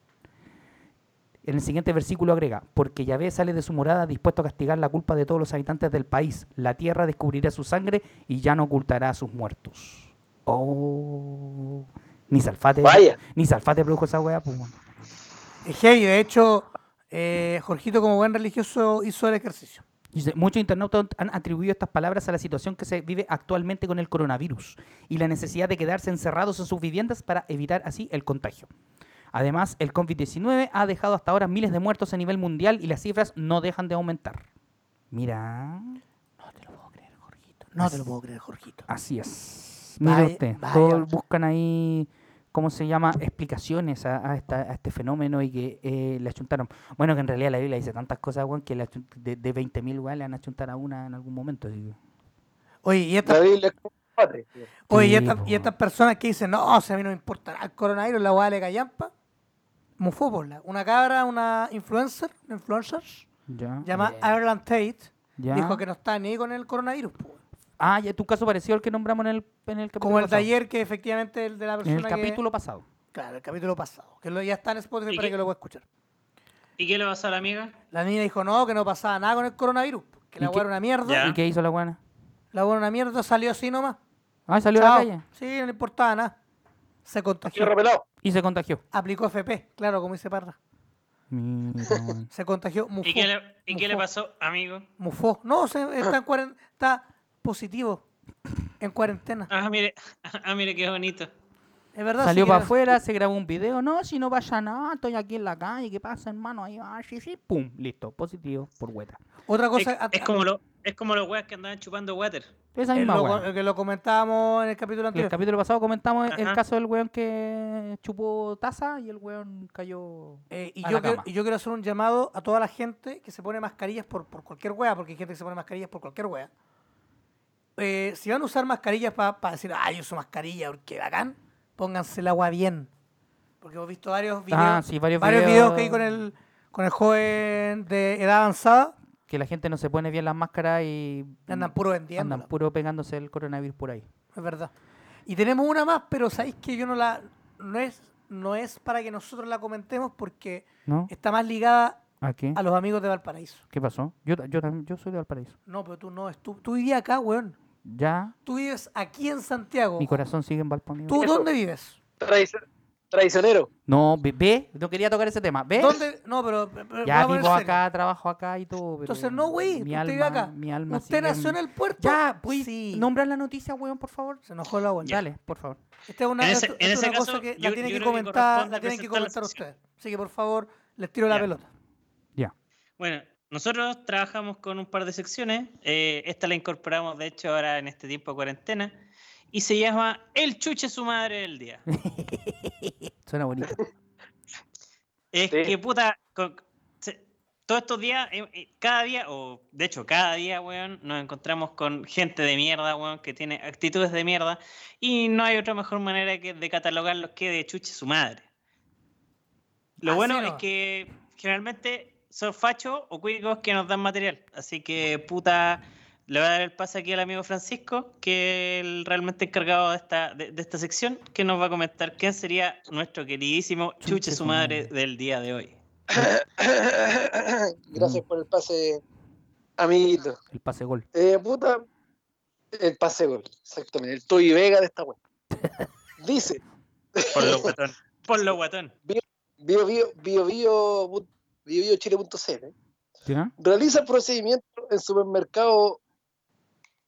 En el siguiente versículo agrega, porque Yahvé sale de su morada dispuesto a castigar la culpa de todos los habitantes del país. La tierra descubrirá su sangre y ya no ocultará a sus muertos. Oh. Ni Salfate, Vaya. ni Salfate produjo esa weá, pues. Es heavy, de hecho, eh, Jorgito como buen religioso hizo el ejercicio. Muchos internautas han atribuido estas palabras a la situación que se vive actualmente con el coronavirus y la necesidad de quedarse encerrados en sus viviendas para evitar así el contagio. Además, el COVID-19 ha dejado hasta ahora miles de muertos a nivel mundial y las cifras no dejan de aumentar. Mira, No te lo puedo creer, Jorgito. No te lo puedo creer, Jorgito. así es. Mira Vaya- usted, todos buscan ahí, ¿cómo se llama? Explicaciones a, a esta- a este fenómeno y que eh, le achuntaron. Bueno, que en realidad la Biblia dice tantas cosas, weón, que le de, de 20.000 weón le van a achuntar a una en algún momento. así Oye, y La estas Biblia es como padre. oye, y Sí, estas- po. y estas personas que dicen, no, o sea, a mí no me importa el coronavirus, la weá le callampa. Mufó por la. Una cabra, una influencer, una influencer, Ya. llama Ireland Tate, Ya. dijo que no está ni con el coronavirus. po. Ah, ya tu caso parecido al que nombramos en el, en el capítulo Como el de pasado. ayer, que efectivamente el de la En persona el que- capítulo pasado. Claro, el capítulo pasado. Que lo, ya está en Spotify ¿Y para qué? que lo pueda escuchar. ¿Y qué le pasó a la amiga? La niña dijo no, que no pasaba nada con el coronavirus. Que ¿Y la weá era una mierda. Ya. ¿Y qué hizo la buena? La era una mierda, salió así nomás. Ah, salió a Chao. la calle. Sí, no le importaba nada. Se contagió. Y se contagió. Aplicó FP, claro, como dice Parra. Se contagió, mufó. ¿Y qué le, y qué le pasó, amigo? Mufó. No, se, está, en cuaren- está positivo. En cuarentena. Ah, mire, ah, mire qué bonito. Es verdad. Salió sí, para era- afuera, se grabó un video. No, si no pasa nada, estoy aquí en la calle. ¿Qué pasa, hermano? Ahí va, sí, sí. Pum, listo. Positivo por hueta. Otra cosa. es como lo, es como los weas que andaban chupando water. Esa el misma lo- el que lo comentábamos en el capítulo En el anterior. capítulo pasado comentamos el caso del weón que chupó taza y el weón cayó. Eh, y, a yo la quiero, cama. y yo quiero hacer un llamado a toda la gente que se pone mascarillas por, por cualquier wea, porque hay gente que se pone mascarillas por cualquier wea. Eh, si van a usar mascarillas para decir, ah, yo uso mascarilla, porque bacán, pónganse el agua bien. Porque hemos visto varios videos, Ah, sí, varios, varios videos videos que hay con el, con el joven de edad avanzada, Que la gente no se pone bien las máscaras y andan puro vendiendo. andan puro pegándose el coronavirus por ahí. Es verdad. Y tenemos una más, pero sabéis que yo no la. No es, no es para que nosotros la comentemos porque ¿No? está más ligada ¿A qué? a los amigos de Valparaíso. ¿Qué pasó? Yo, yo, también- yo soy de Valparaíso. No, pero tú no, es tú, tú vivías acá, weón. Ya, Tú vives aquí en Santiago. mi corazón sigue en Valparaíso. ¿Tú Eso. dónde vives? Tradici- Traicionero. No, ve, ve, no quería tocar ese tema. ¿Ve? ¿Dónde? No, pero. pero Ya vamos a vivo serio. acá, trabajo acá y todo. pero Entonces, no, güey. Mi Usted alma, vive acá. mi alma Usted nació en el puerto. Ya, ¿puedes Sí. nombrar la noticia, weón, por favor? Se enojó la. Dale, por favor. Esta es una, En ese- esto- en esto es ese una cosa que yo- la tienen que comentar, la tienen que comentar ustedes. Así que por favor, les tiro la pelota. Ya. Bueno, nosotros trabajamos con un par de secciones. eh, esta la incorporamos, de hecho, ahora en este tiempo de cuarentena. Y se llama El chuche su madre del día. Suena bonito. Es Sí. que puta, con- se- todos estos días, eh, eh, cada día, o de hecho cada día, weón, nos encontramos con gente de mierda, weón, que tiene actitudes de mierda. Y no hay otra mejor manera que de catalogarlos que de chuche su madre. Lo bueno es que generalmente son fachos o cuicos que nos dan material. Así que, puta, le voy a dar el pase aquí al amigo Francisco, que es el realmente encargado de esta, de, de esta sección, que nos va a comentar quién sería nuestro queridísimo Chuche chuche su madre madre. del día de hoy. Gracias por el pase, amiguito. El pase gol. Eh, puta, el pase gol, exactamente. El Toy Vega de esta web. Dice, Por lo guatón. Por lo guatón. bio, bio, bio, bio, bio, biochile.cl ¿Ya? realiza procedimiento en supermercado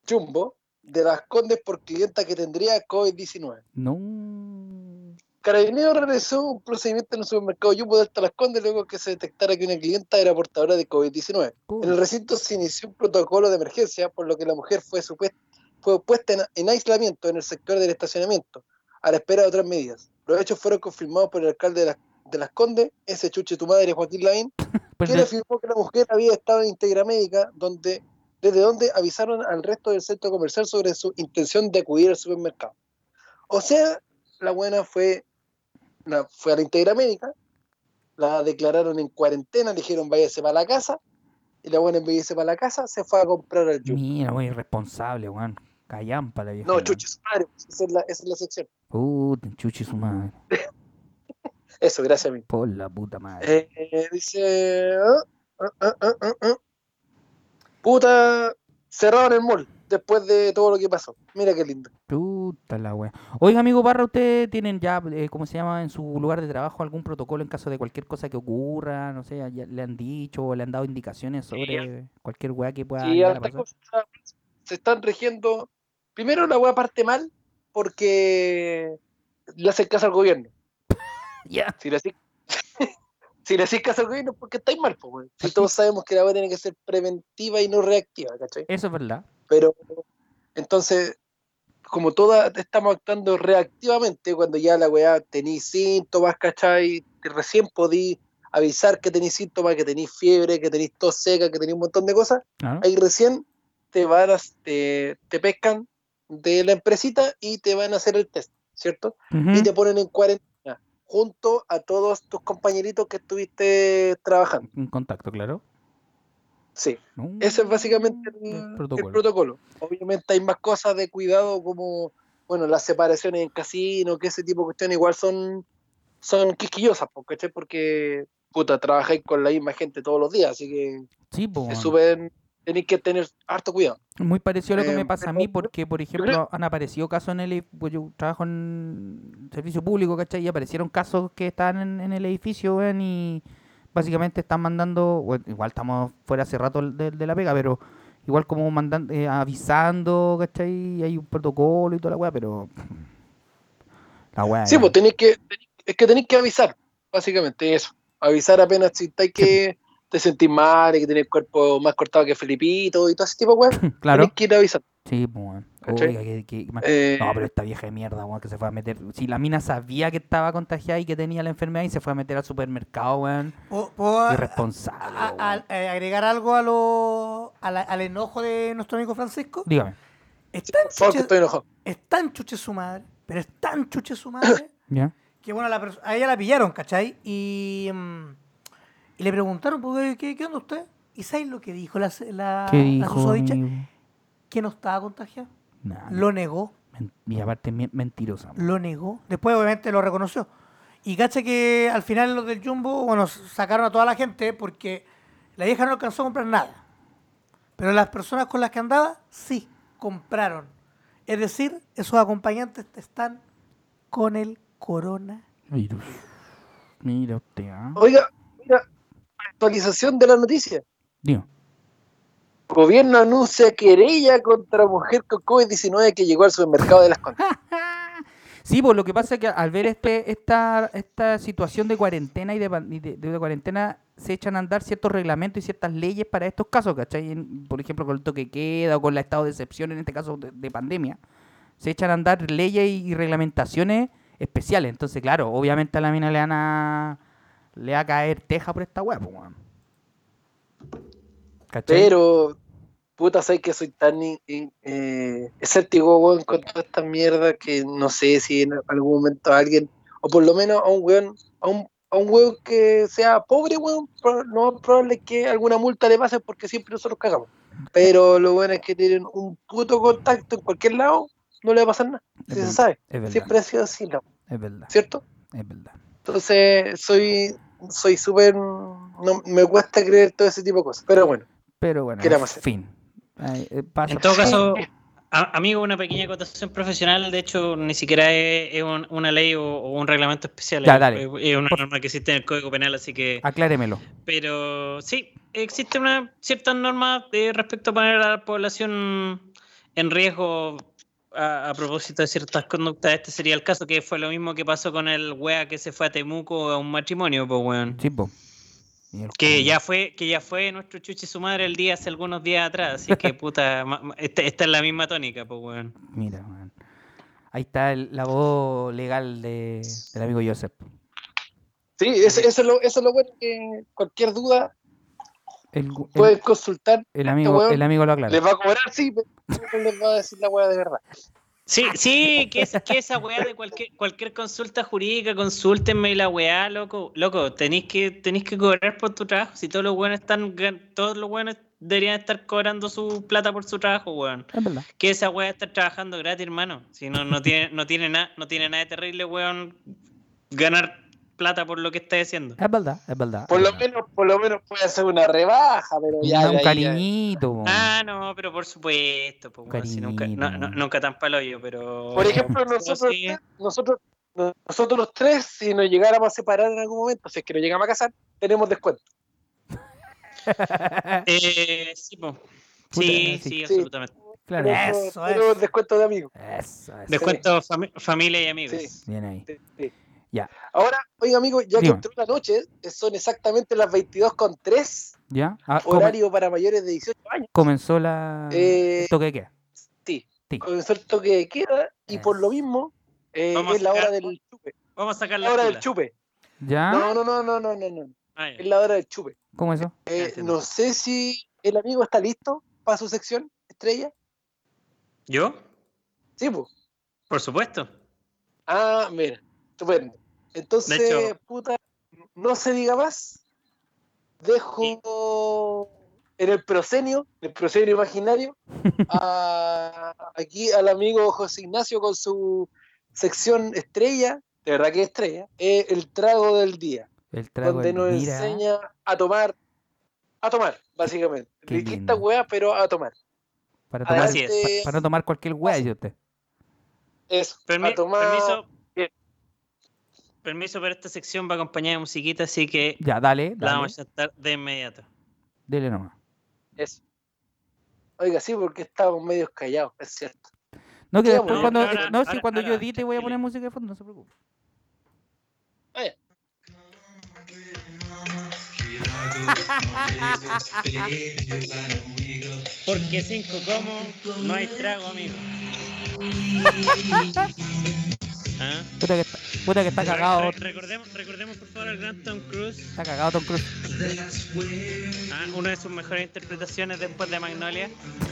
Jumbo de las Condes por clienta que tendría COVID-19. No. Carabinero realizó un procedimiento en el supermercado Jumbo de Alta Las Condes luego que se detectara que una clienta era portadora de COVID-19. En el recinto se inició un protocolo de emergencia, por lo que la mujer fue, fue puesta en, en aislamiento en el sector del estacionamiento, a la espera de otras medidas. Los hechos fueron confirmados por el alcalde de, las- de Las Condes, ese chuche tu madre, Joaquín Lavín, Pues quien afirmó que la mujer había estado en Integra Médica, donde, desde donde avisaron al resto del centro comercial sobre su intención de acudir al supermercado. O sea, la buena fue, la- fue a la Integra Médica, la declararon en cuarentena, le dijeron váyase para la casa, y la buena en vez de irse para la casa, se fue a comprar al Jumbo. Mira, muy irresponsable, weón. Callampa la vieja. No, weón. chuches, madre, esa es la, esa es la sección. Puta, chuchi su madre. Eso, gracias a mí. Por la puta madre. Eh, dice. ah, ah, ah. Puta, cerraron el mall después de todo lo que pasó. Mira qué lindo. Puta la wea. Oiga, amigo Parra, ¿ustedes tienen ya, eh, cómo se llama, en su lugar de trabajo algún protocolo en caso de cualquier cosa que ocurra? No sé, ya le han dicho o le han dado indicaciones sobre cualquier wea que pueda llegar a se están rigiendo. Primero, la weá parte mal porque le hacen caso al gobierno. Ya. Si le hacís si le hacís caso al gobierno, porque estáis mal, pues. Si todos sabemos que la weá tiene que ser preventiva y no reactiva, ¿cachai? Eso es verdad. Pero entonces, como todas estamos actuando reactivamente, cuando ya la weá tenéis síntomas, ¿cachai? Recién podí avisar que tenéis síntomas, que tenéis fiebre, que tenéis tos seca, que tenéis un montón de cosas, ahí recién te van a, te, te pescan de la empresita y te van a hacer el test, ¿cierto? Y te ponen en cuarentena junto a todos tus compañeritos que estuviste trabajando. En contacto, claro. Sí. No, Ese es básicamente el, protocolo. Obviamente hay más cosas de cuidado como, bueno, las separaciones en casino, que ese tipo de cuestiones igual son, son quisquillosas, ¿cachai? Porque, puta, trabajáis con la misma gente todos los días, así que Sí, es súper, tenéis que tener harto cuidado. Muy parecido a lo que Eh, me pasa a mí, porque, por ejemplo, han aparecido casos en el pues yo trabajo en servicio público, ¿cachai? Y aparecieron casos que están en, en el edificio, weón, y básicamente están mandando, bueno, igual estamos fuera hace rato de, de la pega, pero igual como mandando, eh, avisando, ¿cachai? Y hay un protocolo y toda la weá, pero la weá Sí, es- pues tenéis que, es que tenéis que avisar, básicamente eso. Avisar apenas si estáis que te sentís mal y que tenés el cuerpo más cortado que Felipito y todo ese tipo de weas. claro. Que ir a avisar. Sí, pues, weón. Que- que- Eh, No, pero esta vieja de mierda, weón, que se fue a meter. Si la mina sabía que estaba contagiada y que tenía la enfermedad y se fue a meter al supermercado, weón. ¿Puedo- puedo a- Irresponsable. a- weón. a- agregar algo a lo, a la- al enojo de nuestro amigo Francisco? Dígame. Es sí, tan, chuche, estoy enojado. es tan chuche su madre, pero es tan chuche su madre, ¿Ya? que bueno, la a ella la pillaron, ¿cachai? Y, mm, y le preguntaron, pues, ¿qué, ¿qué onda usted? ¿Y sabes lo que dijo la, la, ¿Qué la dijo? susodicha? amigo? Que no estaba contagiada. Nah, Lo negó, y aparte men- mentirosa. lo negó. Después, obviamente, lo reconoció. Y cacha que al final los del Jumbo, bueno, sacaron a toda la gente porque la vieja no alcanzó a comprar nada. Pero las personas con las que andaba, sí, compraron. Es decir, esos acompañantes están con el coronavirus. Virus. Mira usted, ¿ah? Oiga, mira, actualización de la noticia. Digo. Gobierno anuncia querella contra mujer con COVID-19 que llegó al supermercado de las Condes. Sí, pues lo que pasa es que al ver este, esta, esta situación de cuarentena y de, de, de cuarentena se echan a andar ciertos reglamentos y ciertas leyes para estos casos, ¿cachai? Por ejemplo, con el toque queda o con el estado de excepción, en este caso de, de pandemia, se echan a andar leyes y, y reglamentaciones especiales. Entonces, claro, obviamente a la mina le van a, le va a caer teja por esta hueá, pues, weón. Pero, puta, sé que soy tan in- in- eh, escéptico, weón, con toda esta mierda que no sé si en algún momento alguien, o por lo menos a un weón, a un, a un weón que sea pobre, weón, lo más probable es que alguna multa le pase porque siempre nosotros cagamos. Pero lo bueno es que tienen un puto contacto en cualquier lado, no le va a pasar nada, Es si se sabe. es Siempre ha sido así, la- es verdad, ¿cierto? es verdad. Entonces, soy soy súper. No, me cuesta creer todo ese tipo de cosas. Pero bueno, Pero bueno, ¿Qué le vamos a en hacer? fin. Ay, eh. En todo caso, a- amigo, una pequeña acotación profesional, de hecho, ni siquiera es, es un- una ley o, o un reglamento especial. Ya, es- dale. Es, es una Por- norma que existe en el Código Penal, así que. Acláremelo. Pero sí, existe una cierta norma de respecto a poner a la población en riesgo a, a propósito de ciertas conductas. Este sería el caso, que fue lo mismo que pasó con el wea que se fue a Temuco a un matrimonio, pues weón. Sí, po. Que ya fue, que ya fue nuestro chuche su madre el día hace algunos días atrás, así que puta, ma- ma- esta, esta es la misma tónica, pues weón. Mira, man. Ahí está el- la voz legal de, del amigo Joseph. sí, eso, eso es lo, eso es lo bueno que cualquier duda El, pueden consultar. el amigo, weón el amigo lo aclara. Les va a cobrar, sí, les va a decir la weá de verdad. Sí, sí, que, es, que esa weá de cualquier, cualquier consulta jurídica, consúltenme y la weá, loco, loco, tenéis que, tenéis que cobrar por tu trabajo. Si todos los buenos están, gan- todos los buenos deberían estar cobrando su plata por su trabajo, weón. Es verdad. Que esa weá estar trabajando gratis, hermano. Si no, no tiene, no tiene nada, no tiene nada de terrible, weón, ganar plata por lo que estás haciendo. Es verdad, es verdad. Por es lo verdad. menos, por lo menos puede hacer una rebaja, pero ya. Un ya. cariñito. Ah, no, pero por supuesto, pues, si nunca, no, no- nunca tan palo yo, pero. Por ejemplo, nosotros, sí. nosotros, nosotros los tres, si nos llegáramos a separar en algún momento, si es que nos llegamos a casar, tenemos descuento. Eh, sí, sí, sí. sí, Sí. absolutamente. Claro. Eso tenemos es. descuento de amigos. Eso, eso. Descuento fami- familia y amigos. Sí. Bien ahí. Sí, sí. Ya. Ahora, oiga, amigo, ya que entró la noche, son exactamente las 22 con 3, ¿Ya? Ah, come- horario para mayores de 18 años. comenzó la... Eh, el toque de queda. Sí, Sí. comenzó el toque de queda y por lo mismo eh, es la hora del chupe. Vamos a sacar La la hora del chupe. ¿Ya? No, no, no, no, no, no, no. Ah. Es la hora del chupe. ¿Cómo eso? Eh, no sé si el amigo está listo para su sección, estrella. ¿Yo? Sí, pues. Por supuesto. Ah, mira, estupendo. Entonces, hecho- puta, no se diga más. Dejo en el proscenio, el proscenio imaginario, a- aquí al amigo José Ignacio con su sección estrella, de verdad que es estrella, eh, el trago del día, El trago donde del- nos mira, enseña a tomar, a tomar, básicamente. Lindo. weá, pero a tomar. para, tomar, Así es. Adelante, para tomar cualquier hueá, dice usted. Eso, Permi- a tomar. Permiso. Permiso, pero esta sección va acompañada de musiquita, así que Ya, dale, la dale. vamos a chantar de inmediato. Dele nomás. Eso. Oiga, sí, porque estábamos medios callados, es cierto. No, que después cuando, Ahora- no, si ahora- cuando yo edite voy a poner música de fondo, no se preocupe. Vaya. Porque cinco como, no hay trago, amigo. ¿Ah? Puta que está, puta que está cagado, re- recordemos, recordemos por favor al gran Tom Cruise, está cagado Tom Cruise. ¿ah? una de sus mejores interpretaciones después de Magnolia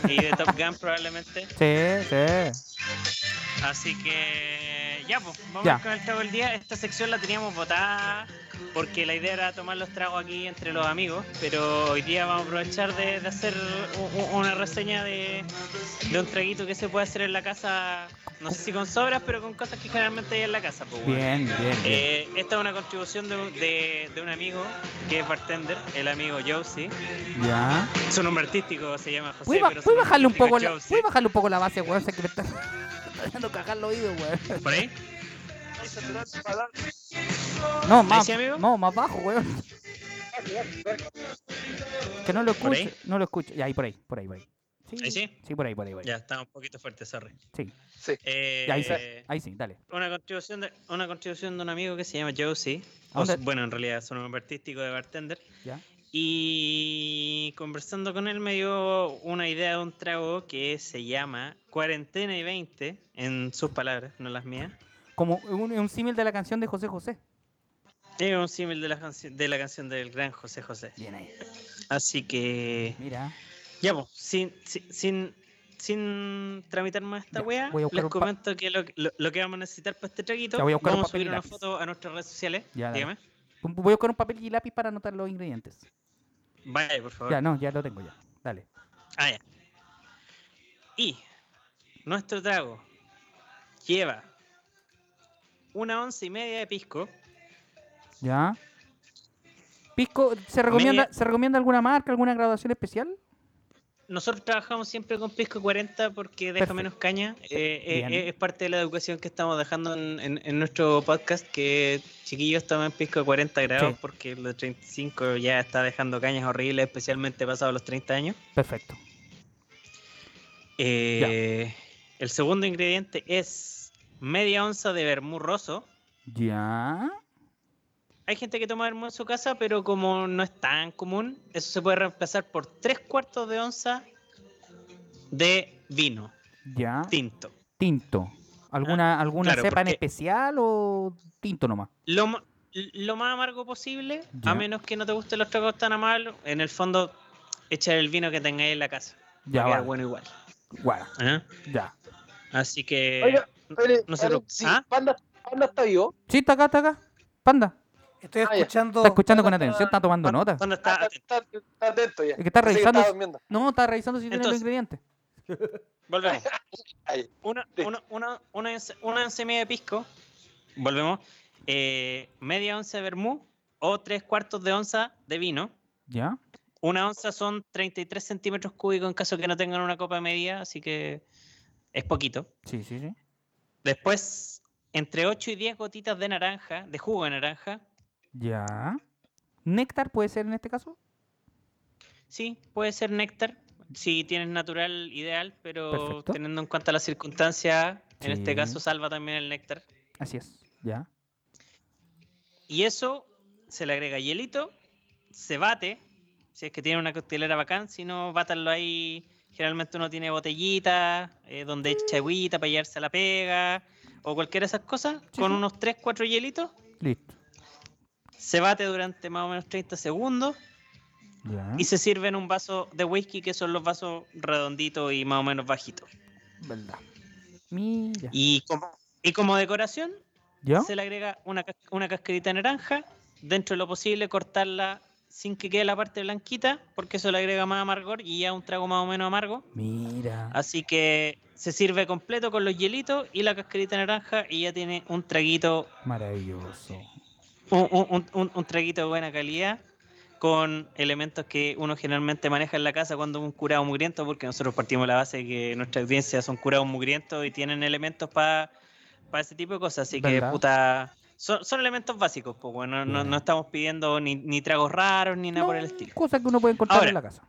y de Top Gun probablemente. Sí, sí. Así que ya, pues, vamos Ya. con el trago del día. Esta sección la teníamos votada porque la idea era tomar los tragos aquí entre los amigos, pero hoy día vamos a aprovechar de, de hacer una reseña de, de un traguito que se puede hacer en la casa, no sé si con sobras, pero con cosas que generalmente hay en la casa. Pues, bueno. Bien, bien, bien. Eh, esta es una contribución de, un- de- de un amigo que es bartender, el amigo Josie. Ya. Su nombre artístico se llama José. ¿Puedes ba- pero nombre bajarle un poco la. ¿puedes bajarle un poco la base, weón? Sé que me está, me está cagar los oídos, weón. ¿Por ahí? No, más, sí, amigo? no, más bajo, weón. Que no lo escucho, no lo escucho. Ya, ahí por ahí, por ahí, por ahí. Sí, ¿Ahí sí? Sí, por ahí, por ahí, por ahí. Ya, está un poquito fuerte, sorry. Sí, Sí. Eh, ahí sí, ahí sí, dale. una contribución de una contribución de un amigo que se llama Josie. Bueno, en realidad es un nombre artístico de bartender. Ya. Y conversando con él me dio una idea de un trago que se llama Cuarentena y 20, en sus palabras, no las mías. Como un, un símil de la canción de José José. Es un símil de la, de la canción del gran José José. Bien ahí. Así que, Mira. ya, pues, sin, sin, sin, sin tramitar más esta Ya, wea, les comento que lo, lo- lo que vamos a necesitar para este traguito, Ya, voy a buscar un vamos a subir una lápiz. foto a nuestras redes sociales. Ya. Dígame. Voy a buscar un papel y lápiz para anotar los ingredientes. Vaya, por favor. Ya, no, ya lo tengo ya. Dale. Ah, ya. Y nuestro trago lleva una once y media de pisco, Ya. Pisco, ¿se recomienda, Media- ¿se recomienda alguna marca, alguna graduación especial? Nosotros trabajamos siempre con Pisco 40 porque deja Perfecto. menos caña. eh, eh, eh, es parte de la educación que estamos dejando en, en- en nuestro podcast, que chiquillos tomen Pisco 40 grados Sí. porque los 35 ya está dejando cañas horribles, especialmente pasados los 30 años. Perfecto. Eh, el segundo ingrediente es media onza de vermú roso. Ya. Hay gente que toma vermú en su casa, pero como no es tan común, eso se puede reemplazar por tres cuartos de onza de vino Ya. tinto. Tinto. ¿Alguna, alguna Ah, claro, cepa en especial o tinto nomás? Lo, más amargo posible, Ya. a menos que no te gusten los tragos tan amargos, en el fondo, echar el vino que tengáis en la casa. Ya, Va bueno igual. Bueno, ¿ah? ya. Así que. Oiga, Espere, no se sí, ¿Ah? Panda, Panda está vivo. Sí, está acá, está acá. Panda. Estoy Ah, escuchando. Está escuchando con atención, está tomando ¿Cuándo- nota. cuándo Ah, está Está, atento? está- está atento ya. Es que está revisando. No, está revisando si tiene los ingredientes. Volvemos. Ahí. Una, una, una, una, once- una once y media de pisco. Volvemos. eh, media onza de vermú o tres cuartos de onza de vino. Ya. Una onza son 33 centímetros cúbicos en caso que no tengan una copa media, así que es poquito. Sí, sí, sí. Después, entre 8 y 10 gotitas de naranja, de jugo de naranja. Ya. ¿Néctar puede ser en este caso? Sí, puede ser néctar. Si tienes natural, ideal, pero Perfecto. teniendo en cuenta las circunstancias, en este Sí. caso salva también el néctar. Así es. Ya. Y eso se le agrega hielito, se bate, si es que tiene una coctelera bacán, si no, bátanlo ahí. Generalmente uno tiene botellita, eh, donde echa agüita para llevarse a la pega, o cualquiera de esas cosas, Sí, con sí. unos 3, 4 hielitos. Listo. Se bate durante más o menos 30 segundos Ya. y se sirve en un vaso de whisky, que son los vasos redonditos y más o menos bajitos. Verdad. Mira. Y como, y como decoración, se le agrega una, una cascarita de naranja, dentro de lo posible cortarla sin que quede la parte blanquita, porque eso le agrega más amargor y ya un trago más o menos amargo. Mira. Así que se sirve completo con los hielitos y la cascarita de naranja y ya tiene un traguito, Maravilloso. Un, un- un- traguito de buena calidad con elementos que uno generalmente maneja en la casa cuando un curado mugriento, porque nosotros partimos de la base de que nuestra audiencia son curados mugrientos y tienen elementos para ese tipo de cosas. Así que, puta, son, son elementos básicos, pues bueno, no, no estamos pidiendo ni, ni tragos raros ni nada por el estilo. Cosas que uno puede encontrar Ahora, en la casa.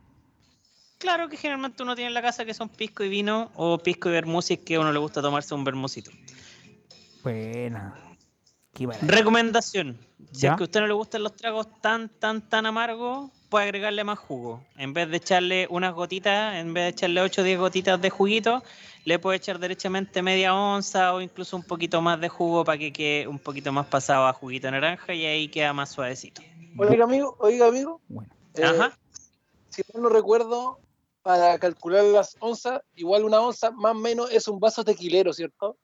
Claro que generalmente uno tiene en la casa que son pisco y vino o pisco y vermouth si es que a uno le gusta tomarse un vermucito. Buena. Recomendación. Si ¿Ya? es que a usted no le gustan los tragos tan, tan, tan amargos, puede agregarle más jugo. En vez de echarle unas gotitas, en vez de echarle 8 o 10 gotitas de juguito, le puede echar derechamente media onza o incluso un poquito más de jugo para que quede un poquito más pasado a juguito naranja y ahí queda más suavecito. Oiga, amigo, oiga, amigo. Bueno. eh, Ajá. Si mal no recuerdo, para calcular las onzas, igual una onza más o menos es un vaso tequilero, ¿cierto?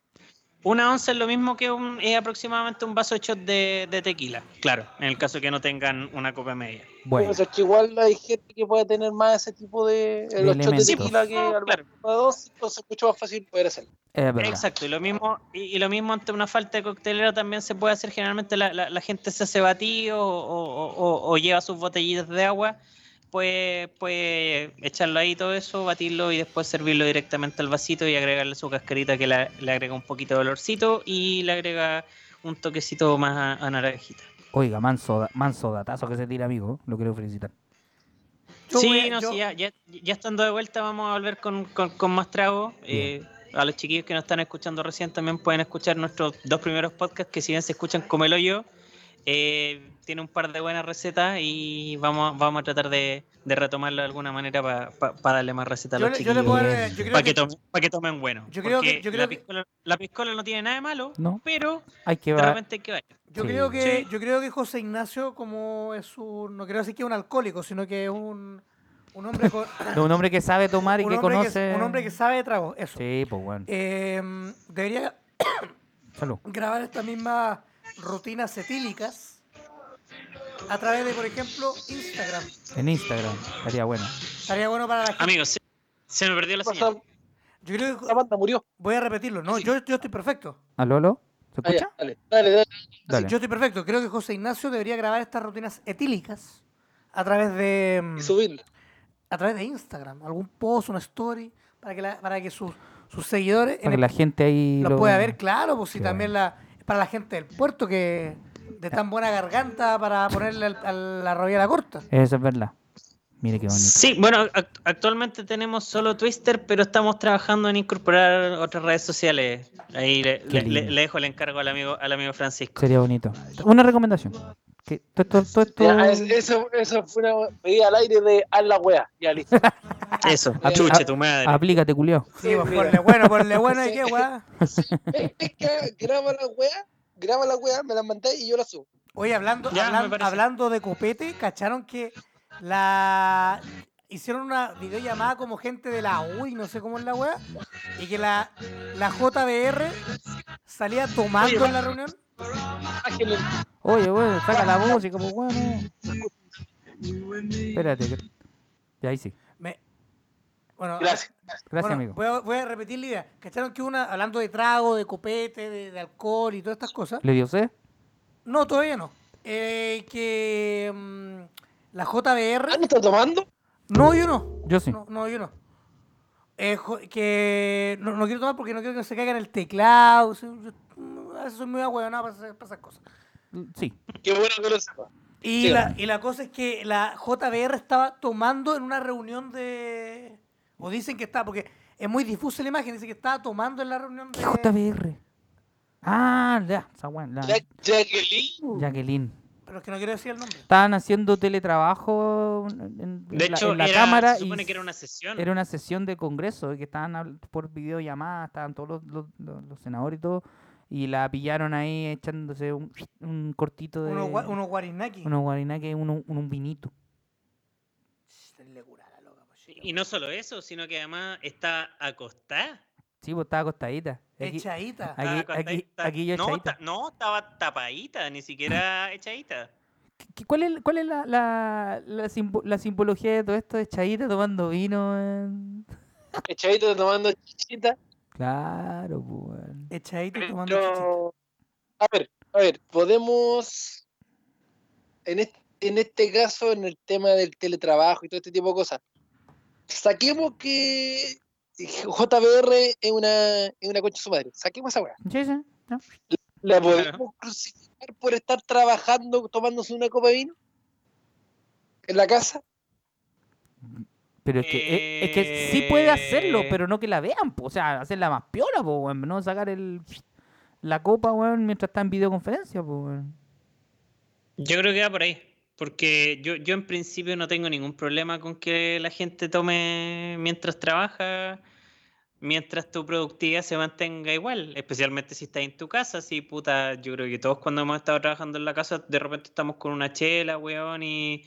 Una onza es lo mismo que un, es aproximadamente un vaso hecho de, de tequila. Claro, en el caso que no tengan una copa media. Bueno. O sea, que igual hay gente que puede tener más ese tipo de, eh, De los shots de tequila que al claro. dos, entonces es mucho más fácil poder hacerlo. Es. Exacto, y lo mismo, y, y lo mismo ante una falta de coctelera también se puede hacer. Generalmente la, la- la gente se hace batido o, o- o- o lleva sus botellitas de agua, pues puede echarlo ahí todo eso, batirlo y después servirlo directamente al vasito y agregarle su cascarita que la- le agrega un poquito de olorcito y le agrega un toquecito más a, a naranjita. Oiga, manso, manso datazo que se tira, amigo. Lo quiero felicitar. Yo sí, voy no, yo- sí, ya, ya, ya estando de vuelta vamos a volver con, con, con más trago. Eh, a los chiquillos que nos están escuchando recién también pueden escuchar nuestros dos primeros podcasts que si bien se escuchan como el hoyo, eh, tiene un par de buenas recetas y vamos, vamos a tratar de, de retomarlo de alguna manera para darle más recetas a los le- chiquillos. yo Para que- que, tomen, pa' que tomen bueno. Yo creo que- porque yo creo la, que- piscola, la piscola no tiene nada de malo, No. pero Hay que de va. repente hay que ver. Yo Sí. creo que Sí. yo creo que José Ignacio como es un no quiero decir que es un alcohólico, sino que es un un hombre con, Un hombre que sabe tomar y que conoce. que, un hombre que sabe de trago, eso. Sí, pues bueno. Eh, debería Salud. grabar estas mismas rutinas etílicas a través de, por ejemplo, Instagram. En Instagram. Estaría bueno. Estaría bueno para la gente. Amigos, se, se me perdió la ¿Qué señal. Yo creo que La banda murió. voy a repetirlo. No, yo, yo estoy perfecto. ¿Aló, aló? ¿Se Ah, escucha? dale, dale, dale. Dale. Yo estoy perfecto. Creo que José Ignacio debería grabar estas rutinas etílicas a través de mm, Y a través de Instagram, algún post, una story para que la- para que sus, sus seguidores Para en que el- la gente ahí lo lo pueda ver, claro, pues si también la para la gente del puerto que de tan buena garganta para ponerle al- a la rodilla corta. Eso es verdad. Mire qué bonito. Sí, bueno, act- actualmente tenemos solo Twister, pero estamos trabajando en incorporar otras redes sociales. Ahí le, le dejo el encargo al amigo, al amigo Francisco. Sería bonito. Una recomendación. Que todo esto, todo esto- Ya, es- eso, eso fue una medida al aire de haz la wea. Ya listo. Eso, chuche ah, tu madre. Aplícate, culiao. Sí, pues mira. ponle bueno, ponle bueno y qué. Es que graba la wea, graba la wea, me la mandé y yo la subo. Oye, hablando, Ya, me hablan- parece. hablando de copete, ¿cacharon que la hicieron una videollamada como gente de la UI, no sé cómo es la weá, y que la, la JBR salía tomando Oye, en la reunión? Oye, bueno, saca la música, pues bueno. Espérate. que- Ya ahí sí. Me- Bueno, Gracias. Gracias, bueno, amigo. Voy a, voy a repetir la idea. ¿Cacharon que una, hablando de trago, de copete, de, de alcohol y todas estas cosas? ¿Le dio sed? No, todavía no. Eh, que mm, la JBR. ¿Ah, no está tomando? No, yo no. Yo sí. No, no, yo no. Eh, que no, no quiero tomar porque no quiero que se caiga en el teclado. yo- A veces soy muy ahueonado para, esas- para esas cosas. Sí. Qué bueno que lo sepa. Y Sí, la, y la cosa es que la JBR estaba tomando en una reunión de. O dicen que está, porque es muy difusa la imagen. Dice que estaba tomando en la reunión de. ¿Qué JBR? Ah, ya, esa weá, la- Jacqueline. Jacqueline. Pero es que no quiero decir el nombre. Estaban haciendo teletrabajo en, en De la, hecho, en la era- cámara se supone y que era una sesión. era una sesión de congreso que estaban por videollamada, estaban todos los, los- los- los senadores y todo, y la pillaron ahí echándose un, un cortito de Unos gua- unos guarinaki. unos guarinaques, uno- un, un vinito. Pues. Y no solo eso, sino que además está acostada. Sí, pues estaba acostadita. Aquí, Echadita. Aquí- acostadita. aquí- aquí yo no, echadita. ta- no, estaba tapadita, ni siquiera echadita. ¿qué- ¿Cuál es, cuál es la, la, la, simbo- la simbología de todo esto de Chaita tomando vino? en- Echadito tomando chichita. Claro, pues. Weón. Echadita y tomando. Pero, a ver, a ver, podemos, en este, en este caso, en el tema del teletrabajo y todo este tipo de cosas, saquemos que JBR es una, es una concha de su madre. Saquemos esa weá. Sí, sí. ¿La podemos crucificar por estar trabajando, tomándose una copa de vino? ¿En la casa? Pero es que, es, es que sí puede hacerlo, Eh. pero no que la vean, po. o sea, hacerla más piola, po, weón, no sacar el la copa, weón, mientras está en videoconferencia, po, weón. Yo creo que va por ahí. Porque yo, yo en principio no tengo ningún problema con que la gente tome mientras trabaja, mientras tu productividad se mantenga igual, especialmente si estás en tu casa, si puta, yo creo que todos cuando hemos estado trabajando en la casa, de repente estamos con una chela, weón, y,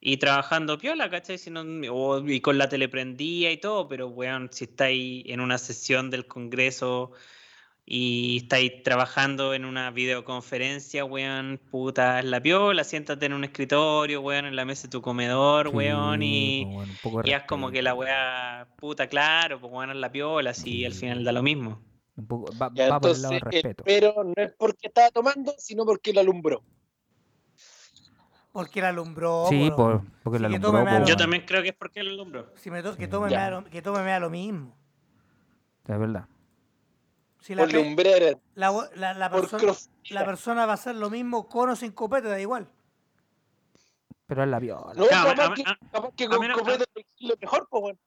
y trabajando piola, ¿cachai? Si no- o- y con la tele prendida y todo, pero weón, si estáis en una sesión del Congreso y estáis trabajando en una videoconferencia, weón, puta, es la piola, siéntate en un escritorio, weón, en la mesa de tu comedor, weón, Sí, y, poco de y haz como que la weá, puta, claro, pues weón, es la piola, si al final da lo mismo. un poco, va, Ya, va por el lado del respeto. pero no es porque estaba tomando, sino porque lo alumbró. Porque la alumbró. sí, po. por, porque Sí, la alumbró. Yo también creo que es porque el hombro. Si me to- que, tome me lo, que tome me da lo mismo. Es verdad. Si la, Por lumbreras, la, la, la por persona, la persona va a hacer lo mismo con o sin copete, da igual. Pero es la viola. No, capaz, a- que, a- capaz que con copete lo mejor, pues, weón.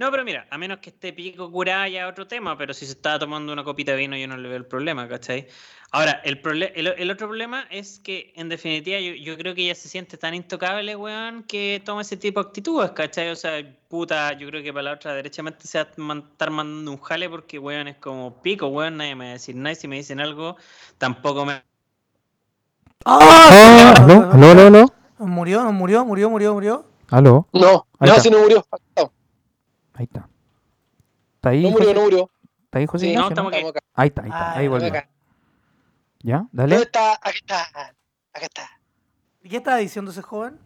No, pero mira, a menos que esté pico curada ya otro tema, pero si se estaba tomando una copita de vino yo no le veo el problema, ¿cachai? Ahora, el, el, el otro problema es que en definitiva yo, yo creo que ella se siente tan intocable, weón, que toma ese tipo de actitudes, ¿cachai? O sea, puta, yo creo que para la otra derechamente se va a estar mandando un jale porque, weón, es como pico, weón, nadie me va a decir nada y si me dicen algo, tampoco me... Ah, ¿Aló? ¿Aló? ¿Aló? ¿Aló? Murió, no murió, murió, murió, murió. ¿Aló? No, no, está. si no murió. No, Ahí está. ¿Está ahí, no murió, José, no murió. ¿Está ahí, José Sí, Ignacio, no, estamos no? aquí. Estamos acá. Ahí está, ahí está. Ah, Ahí ya, volvió. acá. ¿Ya? ¿Dónde Dale. está? Aquí está. Acá está. ¿Y ¿Qué estaba diciendo ese joven?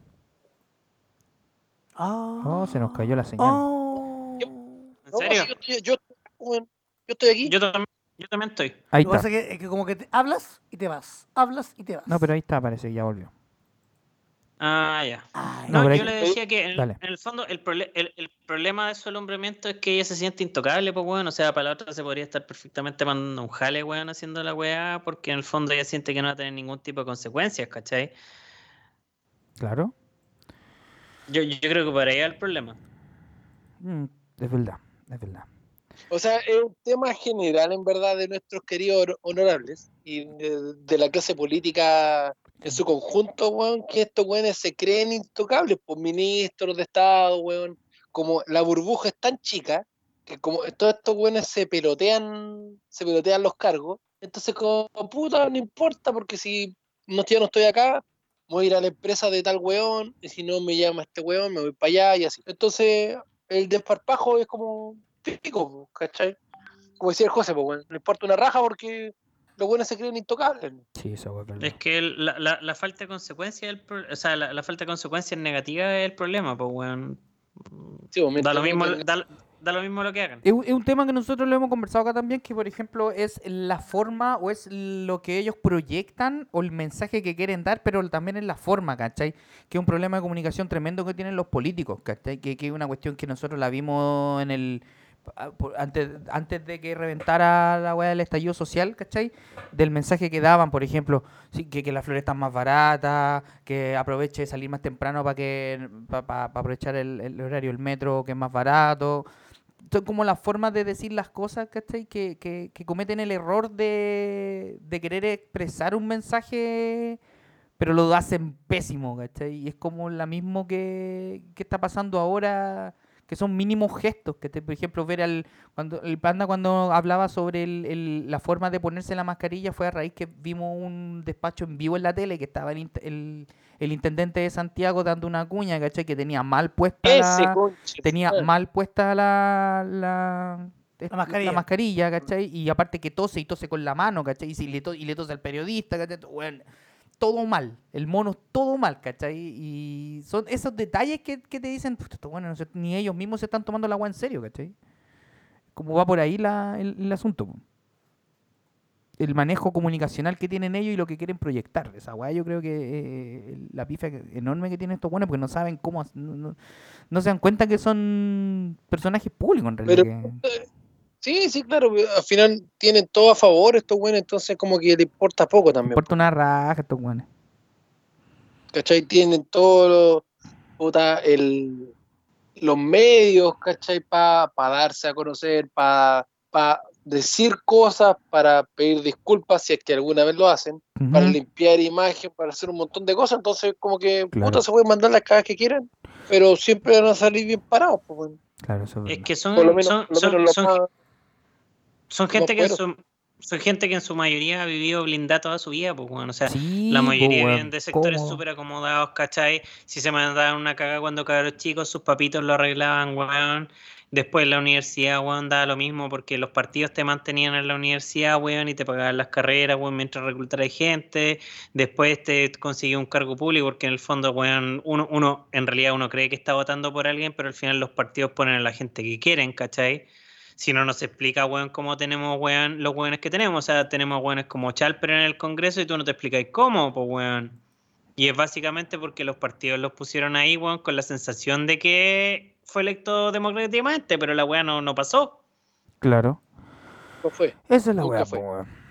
Ah. Oh, se nos cayó la señal. Oh. ¿En serio? yo, estoy, yo, yo estoy aquí. Yo también, yo también estoy. Ahí Lo que está. pasa es que, es que como que te hablas y te vas. Hablas y te vas. No, pero ahí está, parece que ya volvió. Ah, ya. Ay, No, yo le decía que en, el fondo el, el, el problema de eso del alumbramiento es que ella se siente intocable, pues bueno, o sea, para la otra se podría estar perfectamente mandando un jale, weón, haciendo la weá, porque en el fondo ella siente que no va a tener ningún tipo de consecuencias, ¿cachai? Claro. Yo, yo creo que por ahí va el problema. Mm, es verdad, es verdad. O sea, es un tema general, en verdad, de nuestros queridos honorables y de, de la clase política en su conjunto, weón, que estos weones se creen intocables, pues ministros de Estado, weón, como la burbuja es tan chica que como todos estos weones se pelotean, se pelotean los cargos, entonces como puta, no importa, porque si no, ya no estoy acá, voy a ir a la empresa de tal weón, y si no me llama este weón, me voy para allá y así. Entonces, el desparpajo es como pico, po, ¿cachai? Como decía el José, pues, no importa una raja porque los buenos se creen intocables. Sí, eso es verdad. Es que el- la, la, la falta de consecuencia, del pro- o sea, la, la falta de consecuencias negativas es el problema, pues weón. Sí, pues, Da lo mismo, da, da lo mismo lo que hagan. Es un- es un tema que nosotros lo hemos conversado acá también, que por ejemplo es la forma o es lo que ellos proyectan o el mensaje que quieren dar, pero también es la forma, ¿cachai? Que es un problema de comunicación tremendo que tienen los políticos, ¿cachai? Que, que es una cuestión que nosotros la vimos en el... a- por- Antes, de que reventara la weá del estallido social, ¿cachai? Del mensaje que daban, por ejemplo, que, las flores están más baratas, que aproveche de salir más temprano para que aprovechar el, horario del metro, que es más barato son como las formas de decir las cosas, ¿cachai? Que, cometen el error de, querer expresar un mensaje, pero lo hacen pésimo, ¿cachai? Y es como la mismo que está pasando ahora, que son mínimos gestos, que por ejemplo ver al cuando el panda cuando hablaba sobre el- el- la forma de ponerse la mascarilla fue a raíz que vimos un despacho en vivo en la tele que estaba el, el, el intendente de Santiago dando una cuña, ¿cachai? Que tenía mal puesta la, tenía mal puesta la, la, es- mascarilla. mascarilla, ¿cachai? Y aparte que tose y tose con la mano, ¿cachai? Y, si le, to- y le tose al periodista, ¿cachai? Weón, todo mal, el mono todo mal, ¿cachai? Y son esos detalles que, que te dicen, "Puta, estos weones no se- ni ellos mismos se están tomando la agua en serio, ¿cachai? Como va por ahí la, el, el asunto. El manejo comunicacional que tienen ellos y lo que quieren proyectar. Esa weá yo creo que eh, la pifia enorme que tienen estos buenos porque no saben cómo... No, no- no se dan cuenta que son personajes públicos en realidad. Pero- Sí, sí, claro, pero al final tienen todo a favor estos buenos, entonces como que le importa poco también. importa una raja estos buenos. ¿Cachai? Tienen todos los, el, los medios, ¿cachai? Para darse a conocer, para decir cosas, para pedir disculpas si es que alguna vez lo hacen, para limpiar imagen, para hacer un montón de cosas. Entonces, como que Claro. puta, se pueden mandar las cagas que quieran, pero siempre van a salir bien parados. Pues, bueno. Claro, eso es Es que son, Por lo menos, lo son gente que en su, son gente que en su mayoría ha vivido blindada toda su vida, pues bueno, o sea, Sí, la po, mayoría weón, vienen de sectores súper acomodados, ¿cachai? Si se mandaban una cagada cuando cabros chicos, sus papitos lo arreglaban, weón. Después en la universidad, weón, daba lo mismo porque los partidos te mantenían en la universidad, weón, y te pagaban las carreras, weón, mientras reclutaras gente. Después te consiguió un cargo público porque en el fondo, weón, uno, uno, en realidad uno cree que está votando por alguien, pero al final los partidos ponen a la gente que quieren, ¿cachai? Si no nos explica, weón, cómo tenemos, weón, los weones que tenemos. O sea, tenemos weones como Chalper en el Congreso y tú no te explicáis cómo, pues, weón. Y es básicamente porque los partidos los pusieron ahí, weón, con la sensación de que fue electo democráticamente, pero la weá no, no pasó. Claro. no fue. Esa es la weá, po, weón.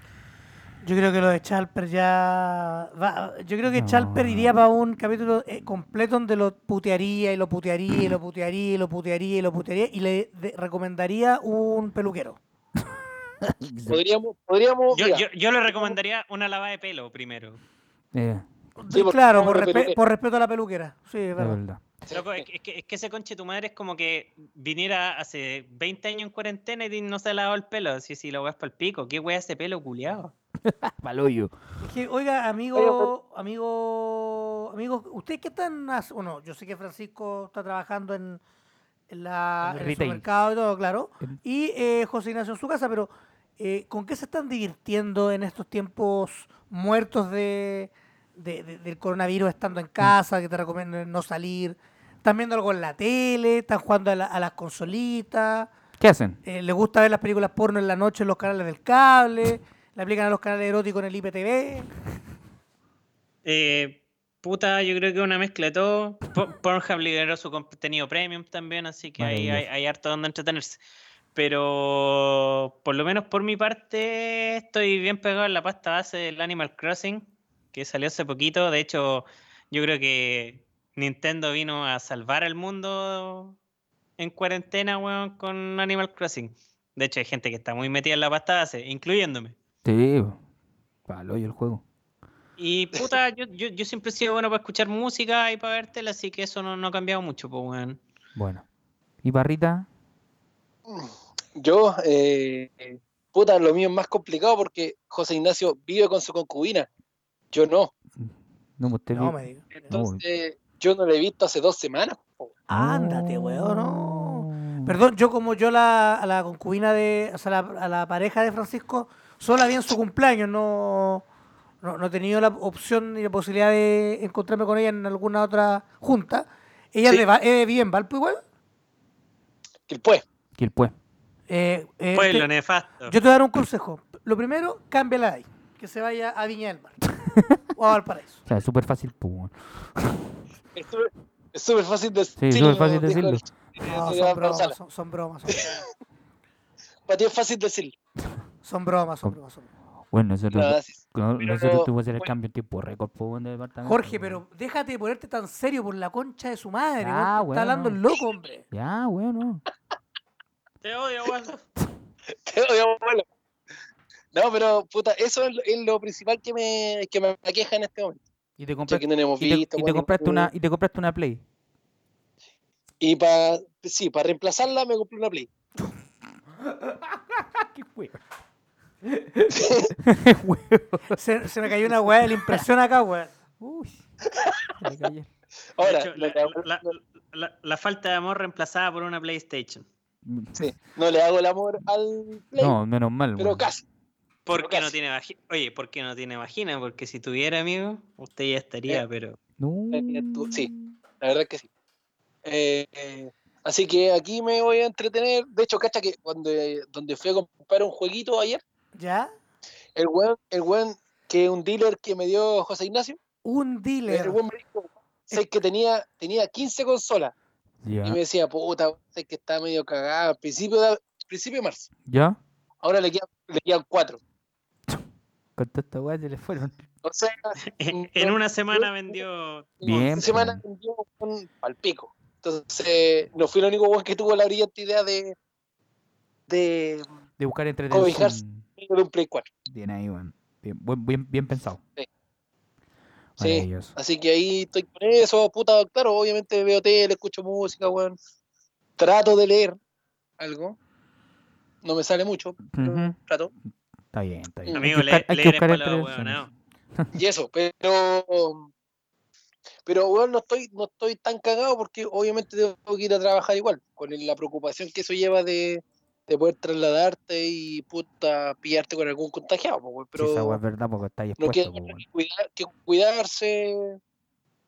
Yo creo que lo de Chalper ya. va- yo creo que No. Chalper iría para un capítulo eh, completo donde lo putearía y lo putearía y lo putearía y lo putearía y lo putearía y le recomendaría un peluquero. Podríamos, podríamos. Yo, mira, yo, yo le recomendaría una lavada de pelo primero. Eh, Sí, claro, por, respe- por respeto a la peluquera. Sí, es es verdad. Loco, es, que- es que, es que ese conche tu madre es como que viniera hace 20 años en cuarentena y no se ha lavado el pelo. Así, si lo weas para el pico. ¿Qué wea ese pelo culiado? Paloyo. Es que, oiga, amigo, amigo, amigos, ¿ustedes qué están haciendo? Bueno, yo sé que Francisco está trabajando en, en la, En el supermercado y todo, claro. Y eh, José Ignacio en su casa, pero eh, ¿con qué se están divirtiendo en estos tiempos muertos de, de- de- del coronavirus estando en casa, que te recomiendo no salir? ¿Están viendo algo en la tele? ¿Están jugando a, la- a las consolitas? ¿Qué hacen? Eh, ¿Les gusta ver las películas porno en la noche en los canales del cable? ¿Le aplican a los canales eróticos en el IPTV? Eh, puta, yo creo que una mezcla de todo. Po- Pornhub liberó su contenido premium también, así que ahí hay, hay harto donde entretenerse. Pero por lo menos por mi parte estoy bien pegado en la pasta base del Animal Crossing, que salió hace poquito. De hecho, yo creo que Nintendo vino a salvar al mundo en cuarentena, weón, con Animal Crossing. De hecho, hay gente que está muy metida en la pasta base, incluyéndome. Sí, paloyo el juego. Y puta, yo, yo, yo siempre he sido bueno para escuchar música y para ver tele, así que eso no, no ha cambiado mucho, pues, weón. Bueno. ¿Y Barrita? Yo, eh, puta, lo mío es más complicado porque José Ignacio vive con su concubina. Yo no. No, usted No vi- me digas. Entonces, yo no lo he visto hace dos semanas. po. Ándate, weón, no. Oh. Perdón, yo como yo la, a la concubina de, o sea, la- a la pareja de Francisco, solo la vi en su cumpleaños, no, no, no he tenido la opción ni la posibilidad de encontrarme con ella en alguna otra junta. ¿Ella Sí. eh, vive en Valpo igual? Que pues, ¿Quién pues? Eh, eh, Pues te- lo nefasto. yo te voy a dar un consejo. Lo primero, cámbiala de ahí, que se vaya a Viña del Mar o a Valparaíso. O sea, es súper fácil, pues. Es súper- fácil decirlo. Sí, súper fácil decirlo. el- No, son Álvaro bromas, son, son bromas, son bromas. Para ti es fácil decirlo. Son bromas, son bromas. son bromas. Bueno, nosotros, No, sí. no- nosotros no- tuvimos que hacer el bueno. cambio en tiempo récord, pues, de departamento. Jorge, pero déjate de ponerte tan serio por la concha de su madre. Ah, está hablando el loco, hombre. Ya, bueno. Te odio, weón. Te odio, abuelo. No, pero puta, eso es lo, es lo principal que me, que me aqueja en este momento. Y te Ya compraste, que no lo hemos y te, visto. y te bueno, compraste una, y te compraste una Play. Y para, sí, para reemplazarla me compré una Play. ¿Qué weón? Se, se me cayó una weá de la impresión acá, weón. Uy. se me cayó. Ahora, hecho, la, la- la- la falta de amor reemplazada por una PlayStation. sí, no le hago el amor al Play, No, menos mal. pero casi. ¿Por Pero qué no tiene vagina? Oye, ¿por qué no tiene vagina? Porque si tuviera, amigo, usted ya estaría, Eh, pero... No. Eh, tú- sí. La verdad es que sí. Eh, eh, así que aquí me voy a entretener. De hecho, cacha que cuando donde fui a comprar un jueguito ayer, ¿Ya? el weón, el weón que un dealer que me dio José Ignacio, Un el dealer. weón me dijo sé que tenía, tenía 15 consolas. Ya. Y me decía, puta, sé que está medio cagada. Al principio de, principio de marzo. ¿Ya? Ahora le quedan, le quedan cuatro. Con toda esta weá se le fueron. O sea, En una semana vendió... Bien, Una semana vendió un palpico. Entonces, no fui el único weón que tuvo la brillante idea de, de, De buscar entretención. de un Play 4. Bien ahí, weón. Bien, bien, bien pensado. Sí. Sí. Así que ahí estoy con eso, puta, claro, obviamente veo tele, escucho música, weón. Trato de leer algo. No me sale mucho, pero trato. Está bien, está bien. Amigo, hay que buscar, le- hay que buscar huevonados. Y eso, pero pero weón, no estoy, no estoy tan cagado porque obviamente tengo que ir a trabajar igual, con la preocupación que eso lleva de, de poder trasladarte y puta pillarte con algún contagiado, Sí, esa pero es verdad porque está ahí no queda expuesto, po, que, cuidar- que cuidarse.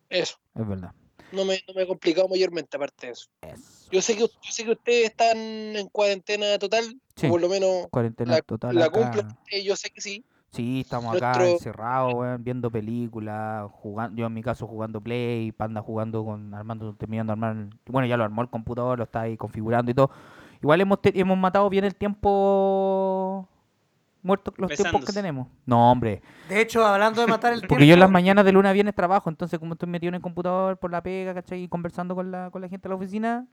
Eso, Es verdad. no me, no me he complicado mayormente aparte de eso. Eso. Yo sé que, yo sé que ustedes están en cuarentena total, Sí, o por lo menos cuarentena la- total la cumplen, eh, yo sé que sí. Sí, estamos acá Nuestro- encerrados, weón, viendo películas, jugando, yo en mi caso jugando Play, Panda jugando con, armando, terminando de armar, bueno, ya lo armó el computador, lo está ahí configurando y todo. Igual hemos, te- hemos matado bien el tiempo muertos los tiempos que tenemos. No, hombre. De hecho, hablando de matar el tiempo. Porque yo en las mañanas de luna a viernes trabajo, entonces como estoy metido en el computador por la pega, ¿cachai? Y conversando con la, con la gente de la oficina,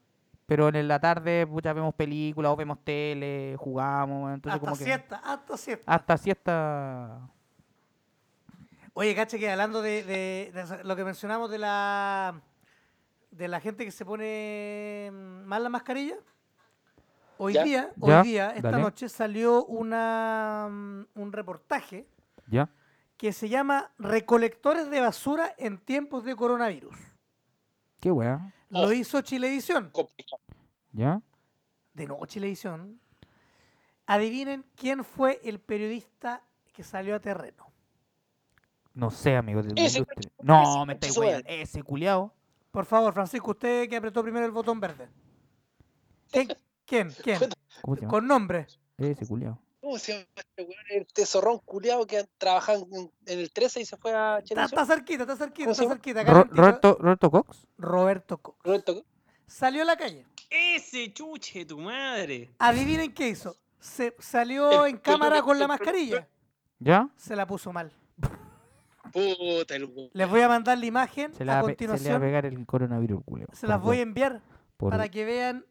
pero en la tarde pucha, vemos películas o vemos tele, jugamos, entonces hasta como que... siesta, hasta siesta. Hasta siesta... Oye, cacha, que hablando de, de- de lo que mencionamos de la de la gente que se pone mm, mal la mascarilla, hoy Ya. día, Ya, hoy día, esta dale. noche salió una mm, un reportaje ¿Ya? que se llama Recolectores de basura en tiempos de coronavirus. Qué weá. Lo Oh. hizo Chilevisión. ¿Ya? De nuevo Chilevisión. Adivinen quién fue el periodista que salió a terreno. No sé, amigo. de Ese-. No, ese me estáis weando. Ese culiao. Por favor, Francisco, usted que apretó primero el botón verde. ¿Quién? ¿Quién? ¿Quién? ¿Cómo se llama? Con nombre. Ese culiao. ¿Cómo se llama este weón? El tesorrón culiado que trabajaba en, en el 13 y se fue a Está, Chile. está cerquita, está cerquita, ¿Cómo se está cerquita. Ro-. Roberto, Roberto Cox. Roberto Cox. Roberto, Salió a la calle. Ese chuche, tu madre. Adivinen qué hizo. Se salió en cámara con la mascarilla. ¿Ya? Se la puso mal. puta el. Les voy a mandar la imagen Se a pe- se le va a continuación. pegar el coronavirus, culiao. Se las voy a enviar por para que vean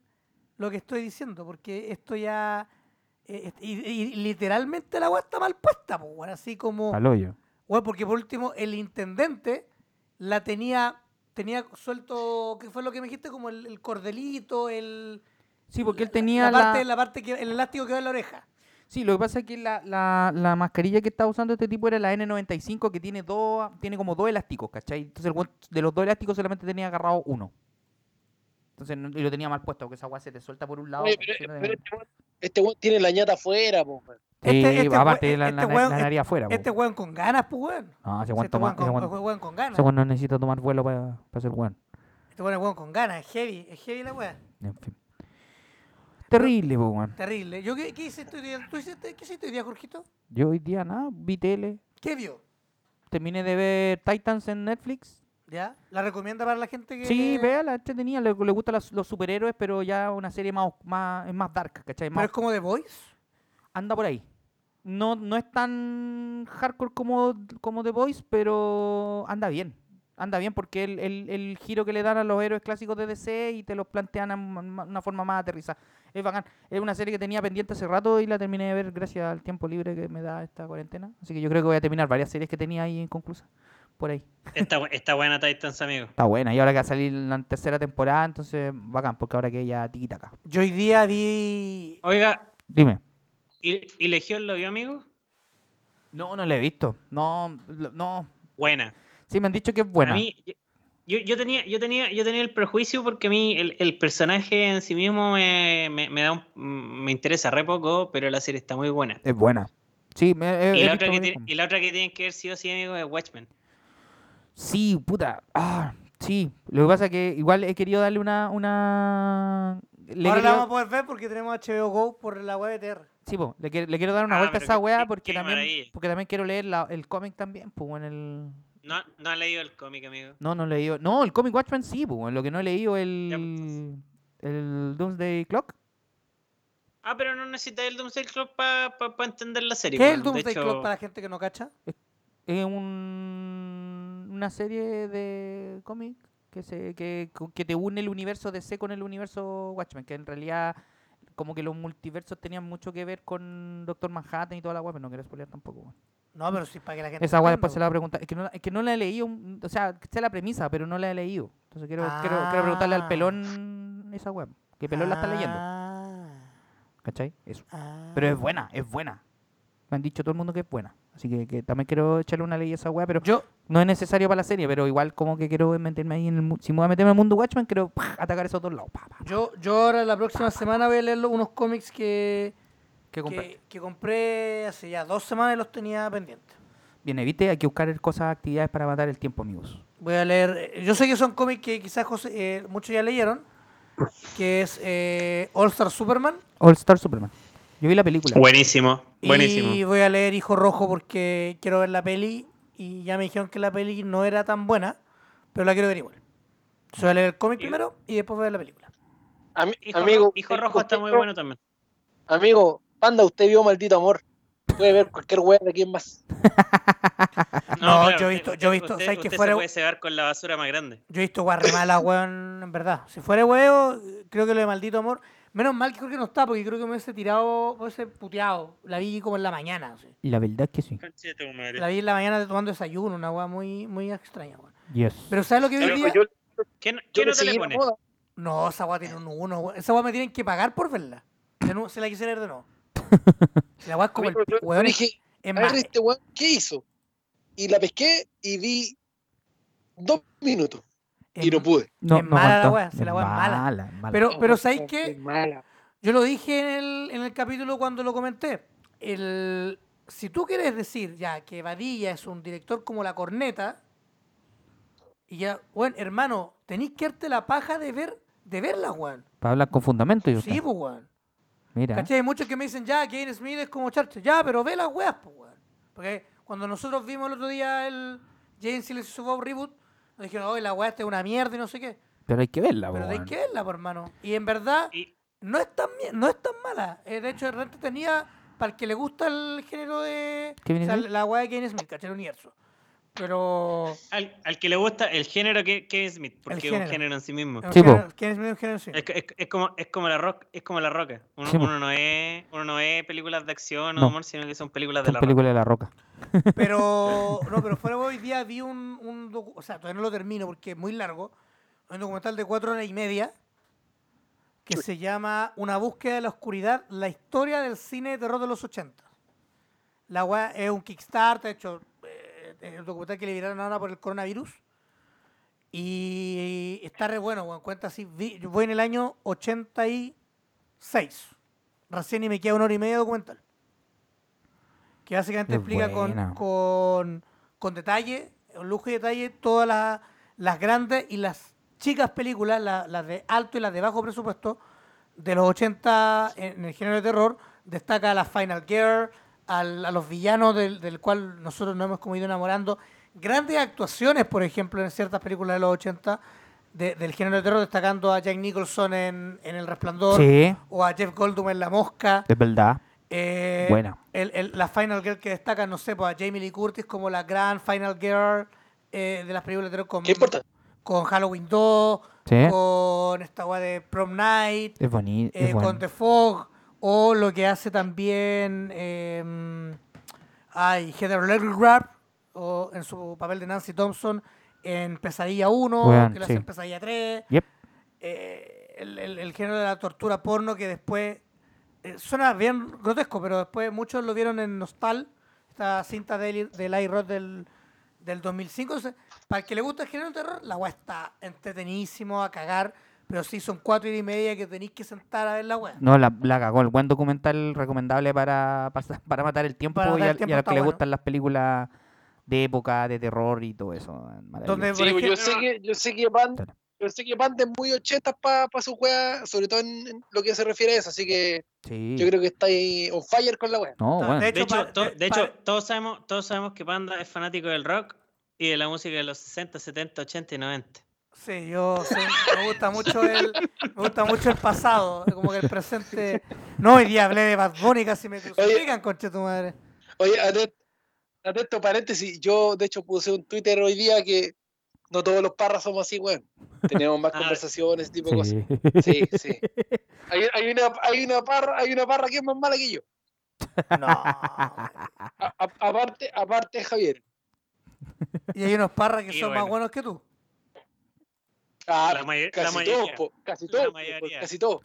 lo que estoy diciendo, porque esto ya... eh, y, y- literalmente la agua está mal puesta, pues, weón, así como... Al hoyo. Bueno, porque por último el intendente la tenía tenía suelto, ¿qué fue lo que me dijiste? Como el, el cordelito, el... Sí, porque él tenía la... la... parte, la parte que, el elástico que va en la oreja. Sí, lo que pasa es que la, la, la mascarilla que estaba usando este tipo era la N95 que tiene dos, tiene como dos elásticos, ¿cachai? Entonces el de los dos elásticos solamente tenía agarrado uno. Entonces no- y lo tenía mal puesto, porque esa weá se te suelta por un lado. Oye, pero, se te- pero este weón- este tiene la ñata afuera, po, weón. Sí, Este- este aparte de la, este la, weón- la nariz afuera. Este weón con ganas, pues weón. No, ese Sí, weón Este toma- weón ese con, weón- weón con ganas. ese weón no necesita tomar vuelo para ser weón. Este weón es weón con ganas, es heavy, es heavy la weón. En fin. Terrible, po, weón. Terrible. Yo, ¿qué, qué hiciste hoy día? ¿Tú hiciste, ¿Qué hiciste hoy día, Jorgito? Yo hoy día nada, vi tele, ¿Qué vio? terminé de ver Titans en Netflix. ¿Ya? ¿La recomienda para la gente que...? Sí, véala, entretenida, le, le gustan los, los superhéroes, pero ya una serie más, más, es más dark, ¿cachai? Pero Más, es como The Voice. anda por ahí. No, no es tan hardcore como, como The Voice, pero anda bien. Anda bien porque el, el, el giro que le dan a los héroes clásicos de DC y te los plantean ma- una forma más aterrizada. Es bacán. Es una serie que tenía pendiente hace rato y la terminé de ver gracias al tiempo libre que me da esta cuarentena. Así que yo creo que voy a terminar varias series que tenía ahí inconclusas. Por ahí. Está, está buena Titans, amigo. Está buena. Y ahora que va a salir la tercera temporada, entonces bacán, porque ahora que ya tiquitaca. Yo hoy día vi... Oiga, Dime. ¿y, y Legión lo vio, amigo? No, no la he visto. No, no. Buena. Sí, me han dicho que es buena. A mí, yo, yo tenía, yo tenía, yo tenía el prejuicio porque a mí el, el personaje en sí mismo me, me, me da un- me interesa re poco, pero la serie está muy buena. Es buena. Sí, me, he- Y la, otra que tiene, y la otra que tienen que ver sí o sí, amigo, es Watchmen. Sí, puta. Ah, sí. Lo que pasa es que igual he querido darle una. una... Le Ahora la vamos a poder ver porque tenemos HBO Go por la web de TR. Sí, po, le, quiero, le quiero dar una Ah, vuelta a esa weá porque también, maravilla. porque también quiero leer la- el cómic también, pues en el. No, no ha leído el cómic, amigo. No, no he leído. No, el cómic Watchmen sí, pues. Lo que no he leído el. Ya, pues. El Doomsday Clock. Ah, pero no necesitas el Doomsday Club para entender la serie. ¿Qué es el Doomsday hecho, Clock para la gente que no cacha? Es un, una serie de cómic que, se, que, que te une el universo DC con el universo Watchmen, que en realidad como que los multiversos tenían mucho que ver con Doctor Manhattan y toda la web, pero no quiero spoilear tampoco. weón. No, pero sí para que la gente Esa web entienda, después se la po. va a preguntar. Es que no, la- es que no la he leído, o sea, sé la premisa, pero no la he leído. Entonces quiero, quiero, quiero preguntarle al Ah. pelón esa web. Que pelón la está leyendo, Ah, ¿cachai? Eso. ah. Pero es buena, es buena. Me han dicho todo el mundo que es buena. Así que, que también quiero echarle una ley a esa weá, pero Yo, no es necesario para la serie, pero igual como que quiero meterme ahí en el mundo. Si me voy a meterme en el mundo Watchmen, quiero ¡pah! atacar esos dos lados. Yo, yo ahora la próxima semana voy a leer unos cómics que, que, que compré hace ya dos semanas y los tenía pendientes. Bien, evite, hay que buscar cosas, actividades para matar el tiempo, amigos. Voy a leer. eh, Yo sé que son cómics que quizás José- eh, muchos ya leyeron. Que es eh, All Star Superman. All Star Superman. Yo vi la película. Buenísimo, buenísimo. Y voy a leer Hijo Rojo porque quiero ver la peli. Y ya me dijeron que la peli no era tan buena. Pero la quiero ver igual. Voy a leer el cómic primero y después voy a ver la película. Ami- Hijo, amigo, Hijo Rojo está muy bueno también. Amigo, Panda, usted vio Maldito Amor. puede ver cualquier weá de quién más. No, claro, yo he usted- visto- yo he visto- usted- ¿sabes que usted fuera- se puede cebar con la basura más grande. Yo he visto weas re mala, weón, en verdad. Si fuera huevo, creo que lo de maldito amor. Menos mal que creo que no está, porque creo que me hubiese tirado, me hubiese puteado. La vi como en la mañana, así. La verdad es que sí. La vi en la mañana tomando desayuno, una wea muy, muy extraña, weón. Yes. Pero ¿sabes lo que vi día? Yo, ¿Qué, no- yo qué le no te le seguí la pone? moda. No, esa weá tiene un 1, weón. Esa weá me tienen que pagar por verla. De nuevo, se la quisiera ver de nuevo. Si la weá es como el weón, dije, es más, este weón, ¿qué hizo? Y la pesqué y vi dos minutos y no pude. No, es no mala la weá, si la weá es mala. es mala. Pero, pero ¿sabéis qué mala. Yo lo dije en el, en el capítulo cuando lo comenté. El, si tú quieres decir ya que Badilla es un director como la corneta, y ya, bueno, hermano, tenéis que darte la paja de ver, de verla, weón. Para hablar con fundamento y usted. Sí, pues, weón. Mira. ¿Cachai? Hay muchos que me dicen, ya, Kane Smith es como Charter. Ya, pero ve las weas, pues, weón. Porque cuando nosotros vimos el otro día el Jane Silence of Bob Reboot, nos dijeron, oye, la wea esta es una mierda y no sé qué. Pero hay que verla, Pero hay que verla, por hermano. Y en verdad, Y, no es tan, no es tan mala. Eh, de hecho, de repente tenía, para el que le gusta el género de... ¿Kevin o sea, Smith? la wea de Kane Smith, ¿cachai? El universo. Pero... al, al que le gusta el género que Kevin Smith, porque es un género. en sí mismo. es un Sí, po. género- Kane Smith es un género en sí. Es, que- es- es como, es como la rock, es como la roca. Uno, uno no es, uno no es películas de acción o No. humor, sino que son películas de Son la películas de la roca. Pero, no, pero fuera hoy día vi un, un docu- o sea, todavía no lo termino porque es muy largo, un documental de cuatro horas y media que se llama Una búsqueda de la oscuridad, la historia del cine de terror de los 80. La weá es un Kickstarter, de hecho, eh, el documental que le viraron ahora por el coronavirus. Y está re bueno, weón, cuenta así, vi- yo voy en el año 86, recién y me queda una hora y media de documental que básicamente explica con, con, con detalle, un lujo y detalle, todas las, las grandes y las chicas películas, la- las de alto y las de bajo presupuesto, de los 80 en el género de terror. Destaca a la Final Girl, al- a los villanos del, del cual nosotros nos hemos como ido enamorando. Grandes actuaciones, por ejemplo, en ciertas películas de los 80 de- del género de terror, destacando a Jack Nicholson en, en El Resplandor Sí, o a Jeff Goldblum en La Mosca. es verdad. Eh, Buena. el- el- la Final Girl que destaca, no sé, pues a Jamie Lee Curtis como la gran Final Girl eh, de las películas de terror con, ¿Qué importa? con Halloween 2, Sí. con esta weá de Prom Night, Es bonito. eh, es bueno. con The Fog, o lo que hace también eh, ay, Heather Ledger o en su papel de Nancy Thompson en Pesadilla 1, Weón, que lo sí. hace en Pesadilla 3 Yep. eh, el, el- el género de la tortura porno que después eh, suena bien grotesco, pero después muchos lo vieron en Nostal, esta cinta de, Eli- de Eli Roth del, del 2005. Entonces, para el que le gusta el género de terror, la weá está entretenidísimo a cagar, pero sí son cuatro y media que tenéis que sentar a ver la weá. No, la, la cagó. El buen documental recomendable para, para, para matar el tiempo Para matar y, el a, y tiempo a los que le bueno. gustan las películas de época, de terror y todo eso. Donde, Sí, pues, yo sé que, yo sé que van, Yo sé que van de muy 80 para su wea, sobre todo en, en lo que se refiere a eso, así que Sí. yo creo que está ahí on fire con la wea. No, de bueno. hecho, De hecho, pa- to- eh, de pa- hecho todos, sabemos, todos sabemos que Panda es fanático del rock y de la música de los 60, 70, 80 y 90. Sí, yo sí, me gusta mucho el me gusta mucho el pasado, como que el presente. No, hoy día hablé de Bad Bunny, casi me crucifican, conche tu madre. Oye, atent- atento paréntesis, yo de hecho puse un Twitter hoy día que no todos los parras somos así, weón. Tenemos más Ah, conversaciones, ese tipo de cosas. Sí. Sí. Hay, hay una, hay una parra, hay una parra que es más mala que yo. No. A- a- aparte, aparte Javier. Y hay unos parras que Y son más bueno. buenos que tú. Ah, La mayor- la casi mayoría. todos, po, casi La todos, po, casi todos.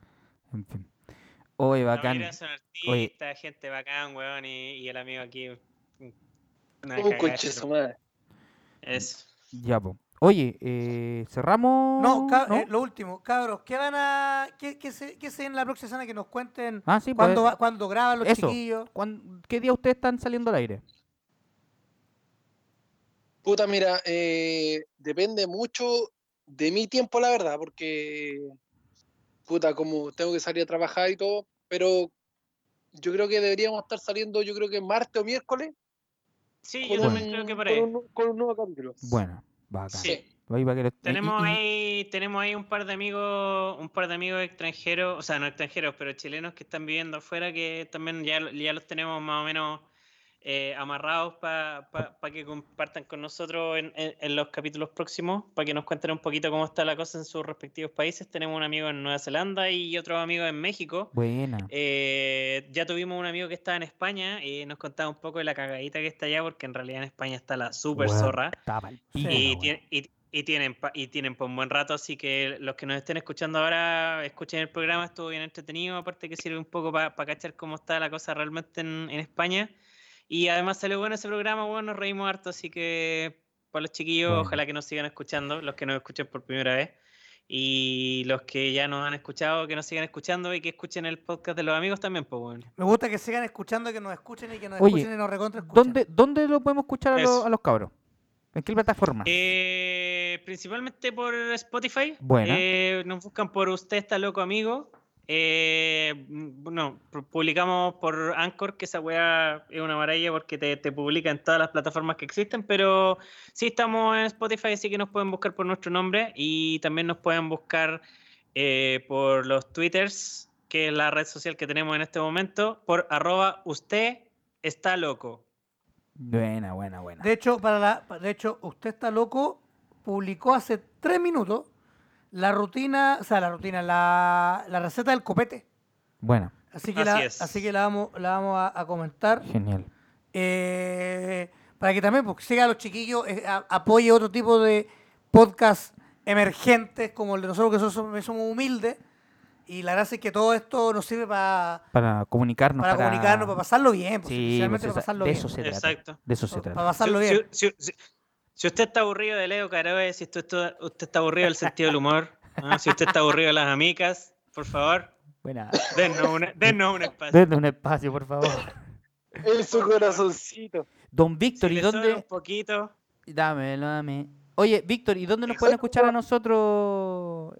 En fin. Oye, La bacán. son Oye. gente bacán, weón, y, y el amigo aquí. mm, Un conche su madre. Eso. Ya, po. Oye, eh, cerramos. No, eh, lo último, cabros, ¿qué van a. ¿Qué, qué se, qué se en la próxima semana que nos cuenten Ah, sí, cuándo, pues, va- cuándo graban los eso. chiquillos? ¿cuán- ¿Qué día ustedes están saliendo al aire? Puta, mira, eh, depende mucho de mi tiempo, la verdad, porque, puta, como tengo que salir a trabajar y todo, pero yo creo que deberíamos estar saliendo, yo creo que martes o miércoles, Sí, con, yo también un, creo que por con ahí. un- con un nuevo capítulo. Bueno, bacán. Sí. Tenemos y- y- ahí, tenemos ahí un par de amigos, un par de amigos extranjeros, o sea, no extranjeros, pero chilenos que están viviendo afuera, que también ya, lo- ya los tenemos más o menos eh, amarrados para que compartan con nosotros en, en, los capítulos próximos, para que nos cuenten un poquito cómo está la cosa en sus respectivos países. Tenemos un amigo en Nueva Zelanda y otro amigo en México. Buena. Eh, ya tuvimos un amigo que estaba en España y nos contaba un poco de la cagadita que está allá, porque en realidad en España está la super zorra. y, y, tienen, y tienen por un buen rato, así que los que nos estén escuchando ahora, escuchen el programa, estuvo bien entretenido, aparte que sirve un poco para cachar cómo está la cosa realmente en, en España. Y además salió bueno ese programa, bueno, nos reímos harto, así que para los chiquillos, ojalá que nos sigan escuchando, los que nos escuchen por primera vez. Y los que ya nos han escuchado, que nos sigan escuchando y que escuchen el podcast de los amigos también, pues bueno. Me gusta que sigan escuchando, que nos escuchen y que nos escuchen y nos recontra ¿dónde, ¿Dónde lo podemos escuchar a, los, a los cabros? ¿En qué plataforma? Eh, principalmente por Spotify. Bueno. Eh, nos buscan por Usted está loco, amigo. Eh, bueno, publicamos por Anchor, que esa weá es una maravilla porque te, te, publica en todas las plataformas que existen, pero sí estamos en Spotify, así que nos pueden buscar por nuestro nombre y también nos pueden buscar eh, por los Twitters, que es la red social que tenemos en este momento, por arroba usted está loco. Buena, buena, buena. De hecho, para la, de hecho, usted está loco publicó hace tres minutos la rutina, o sea, la rutina, la, la receta del copete. Bueno. Así que, la, así que la vamos, la vamos a, comentar. Genial. Eh, para que también pues, siga a los chiquillos, eh, apoye otro tipo de podcast emergentes como el de nosotros que somos, somos humildes. Y la gracia es que todo esto nos sirve para... Para comunicarnos. Para, comunicarnos, para pasarlo bien. Pues, sí, pues, para pasarlo de bien. Eso se trata. Exacto. De eso se trata. Para pasarlo bien. Si usted está aburrido de Leo Caroe, si usted, usted está aburrido del sentido del humor, si usted está aburrido de las amicas, por favor, Buena. Denos, un espacio. Denos un espacio, por favor. En su corazoncito. Don Víctor, ¿y dónde? Un poquito. Dámelo, dame. Oye, Víctor, ¿y dónde nos pueden escuchar a nosotros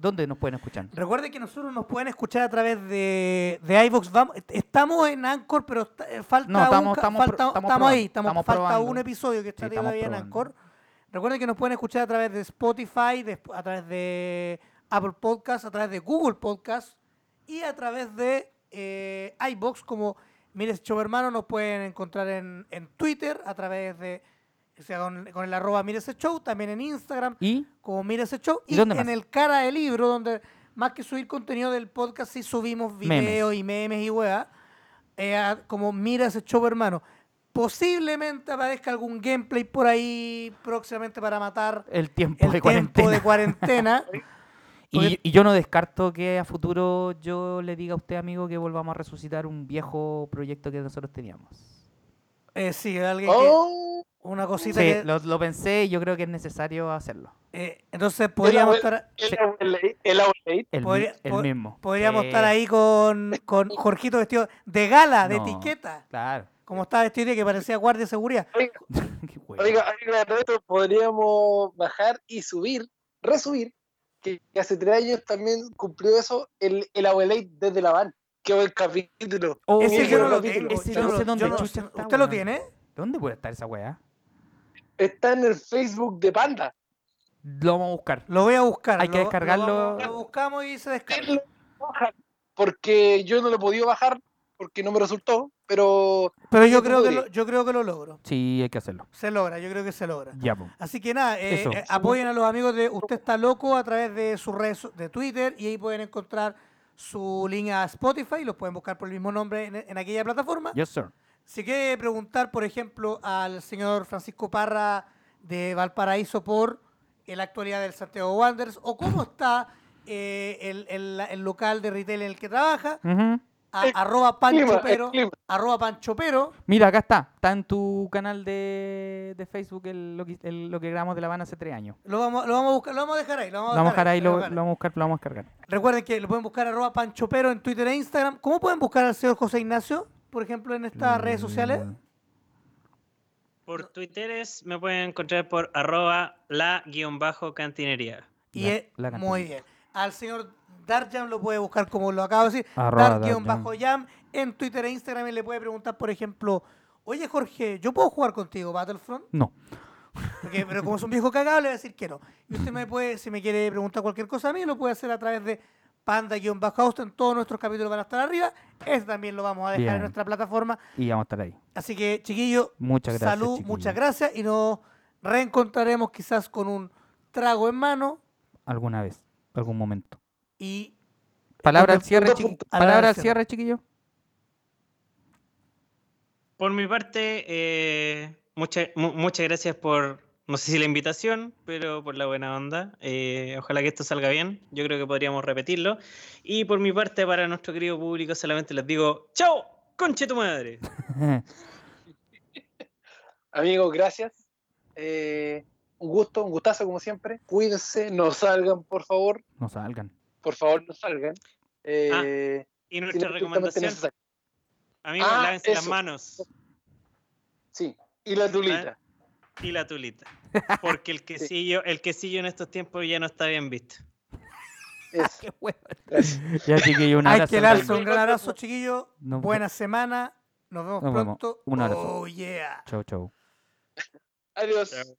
¿Dónde nos pueden escuchar? Recuerden que nosotros nos pueden escuchar a través de, de iVox. estamos en Anchor, pero eh, falta no, estamos, estamos, estamos, ahí. Estamos, falta un episodio que está todavía en Anchor. Recuerden que nos pueden escuchar a través de Spotify, a través de Apple Podcasts, a través de Google Podcasts y a través de eh, iBox. Como Mires Show Hermano, nos pueden encontrar en, en Twitter a través de o sea, con, el arroba Mírese Show, también en Instagram, ¿Y? como Mírese Show, y, en el cara del libro, donde más que subir contenido del podcast, sí subimos videos y memes y weá, eh, como Mírese Show, hermano. Posiblemente aparezca algún gameplay por ahí próximamente para matar el tiempo, de, cuarentena. de cuarentena. y, y, yo no descarto que a futuro yo le diga a usted, amigo, que volvamos a resucitar un viejo proyecto que nosotros teníamos. Eh, sí, alguien oh. Una cosita sí, lo, pensé y yo creo que es necesario hacerlo. Eh, entonces podríamos estar... El, el, mismo. Podríamos estar ahí con, con Jorgito vestido de gala, de etiqueta. Claro. Como estaba vestido que parecía guardia de seguridad. Oiga, oiga, podríamos bajar y subir, resubir, que hace tres años también cumplió eso el, el desde la van. Qué buen capítulo. Oh, ese yo no lo tengo. ¿Usted lo tiene? ¿Dónde puede estar esa weá? Está en el Facebook de Panda. Lo vamos a buscar. Lo voy a buscar. Hay que descargarlo. Lo, buscamos y se descarga. Porque yo no lo he podido bajar porque no me resultó, pero... Pero yo creo, que lo, yo creo que lo logro. Sí, hay que hacerlo. Se logra, yo creo que se logra. Ya, Así que nada, eh, eh, apoyen a los amigos de Usted está loco a través de sus redes de Twitter y ahí pueden encontrar su link a Spotify, los pueden buscar por el mismo nombre en, en aquella plataforma. Yes, sir. Si quiere preguntar, por ejemplo, al señor Francisco Parra de Valparaíso por la actualidad del Santiago Wanderers o cómo está eh, el, local de retail en el que trabaja, arroba Pancho Pero, arroba Pancho Pero. Mira, acá está, está en tu canal de, Facebook lo, que, lo, que, grabamos de La Habana hace tres años. Lo vamos, lo vamos a buscar, lo vamos a dejar ahí. Lo vamos a dejar ahí, lo, vamos a buscar, lo vamos a cargar. Recuerden que lo pueden buscar arroba Pancho Pero en Twitter e Instagram. ¿Cómo pueden buscar al señor José Ignacio? por ejemplo, en estas redes sociales? Mm. Por Twitter me pueden encontrar por arroba la-cantinería. Y es, muy bien. Al señor Darjam lo puede buscar como lo acabo de decir, Dar-Jam en Twitter e Instagram y le puede preguntar, por ejemplo, oye Jorge, ¿yo puedo jugar contigo Battlefront? No. pero como es un viejo cagado, le voy a decir que no. Y usted me puede, si me quiere preguntar cualquier cosa a mí, lo puede hacer a través de panda-austin, todos nuestros capítulos van a estar arriba. Ese también lo vamos a dejar Bien. en nuestra plataforma. Y vamos a estar ahí. Así que, chiquillos, Muchas gracias. salud, muchas gracias y nos reencontraremos quizás con un trago en mano Alguna vez, algún momento. Y Palabra al cierre, chiqui-. Palabra al al cierre, chiquillo. Por mi parte, eh, mucha- mu- muchas gracias por, no sé si la invitación, pero por la buena onda. Eh, ojalá que esto salga bien. Yo creo que podríamos repetirlo. Y por mi parte, para nuestro querido público, solamente les digo, ¡Chao! ¡Conche tu madre! Amigos, gracias. Eh, un gusto, un gustazo como siempre. Cuídense, no salgan, por favor. no salgan. Por favor, no salgan. Eh, Y nuestra recomendación, amigos, Ah, lávense las manos Sí, y la tulita. y la tulita. Porque el quesillo, el quesillo en estos tiempos ya no está bien visto. Eso. Qué huevo. Gracias. Ya, chiquillo, un hay abrazo. que darse un gran abrazo, chiquillos. Nos- Buena semana. Nos vemos Nos vemos. pronto. Un abrazo. Oh, yeah. Chau, chau. Adiós.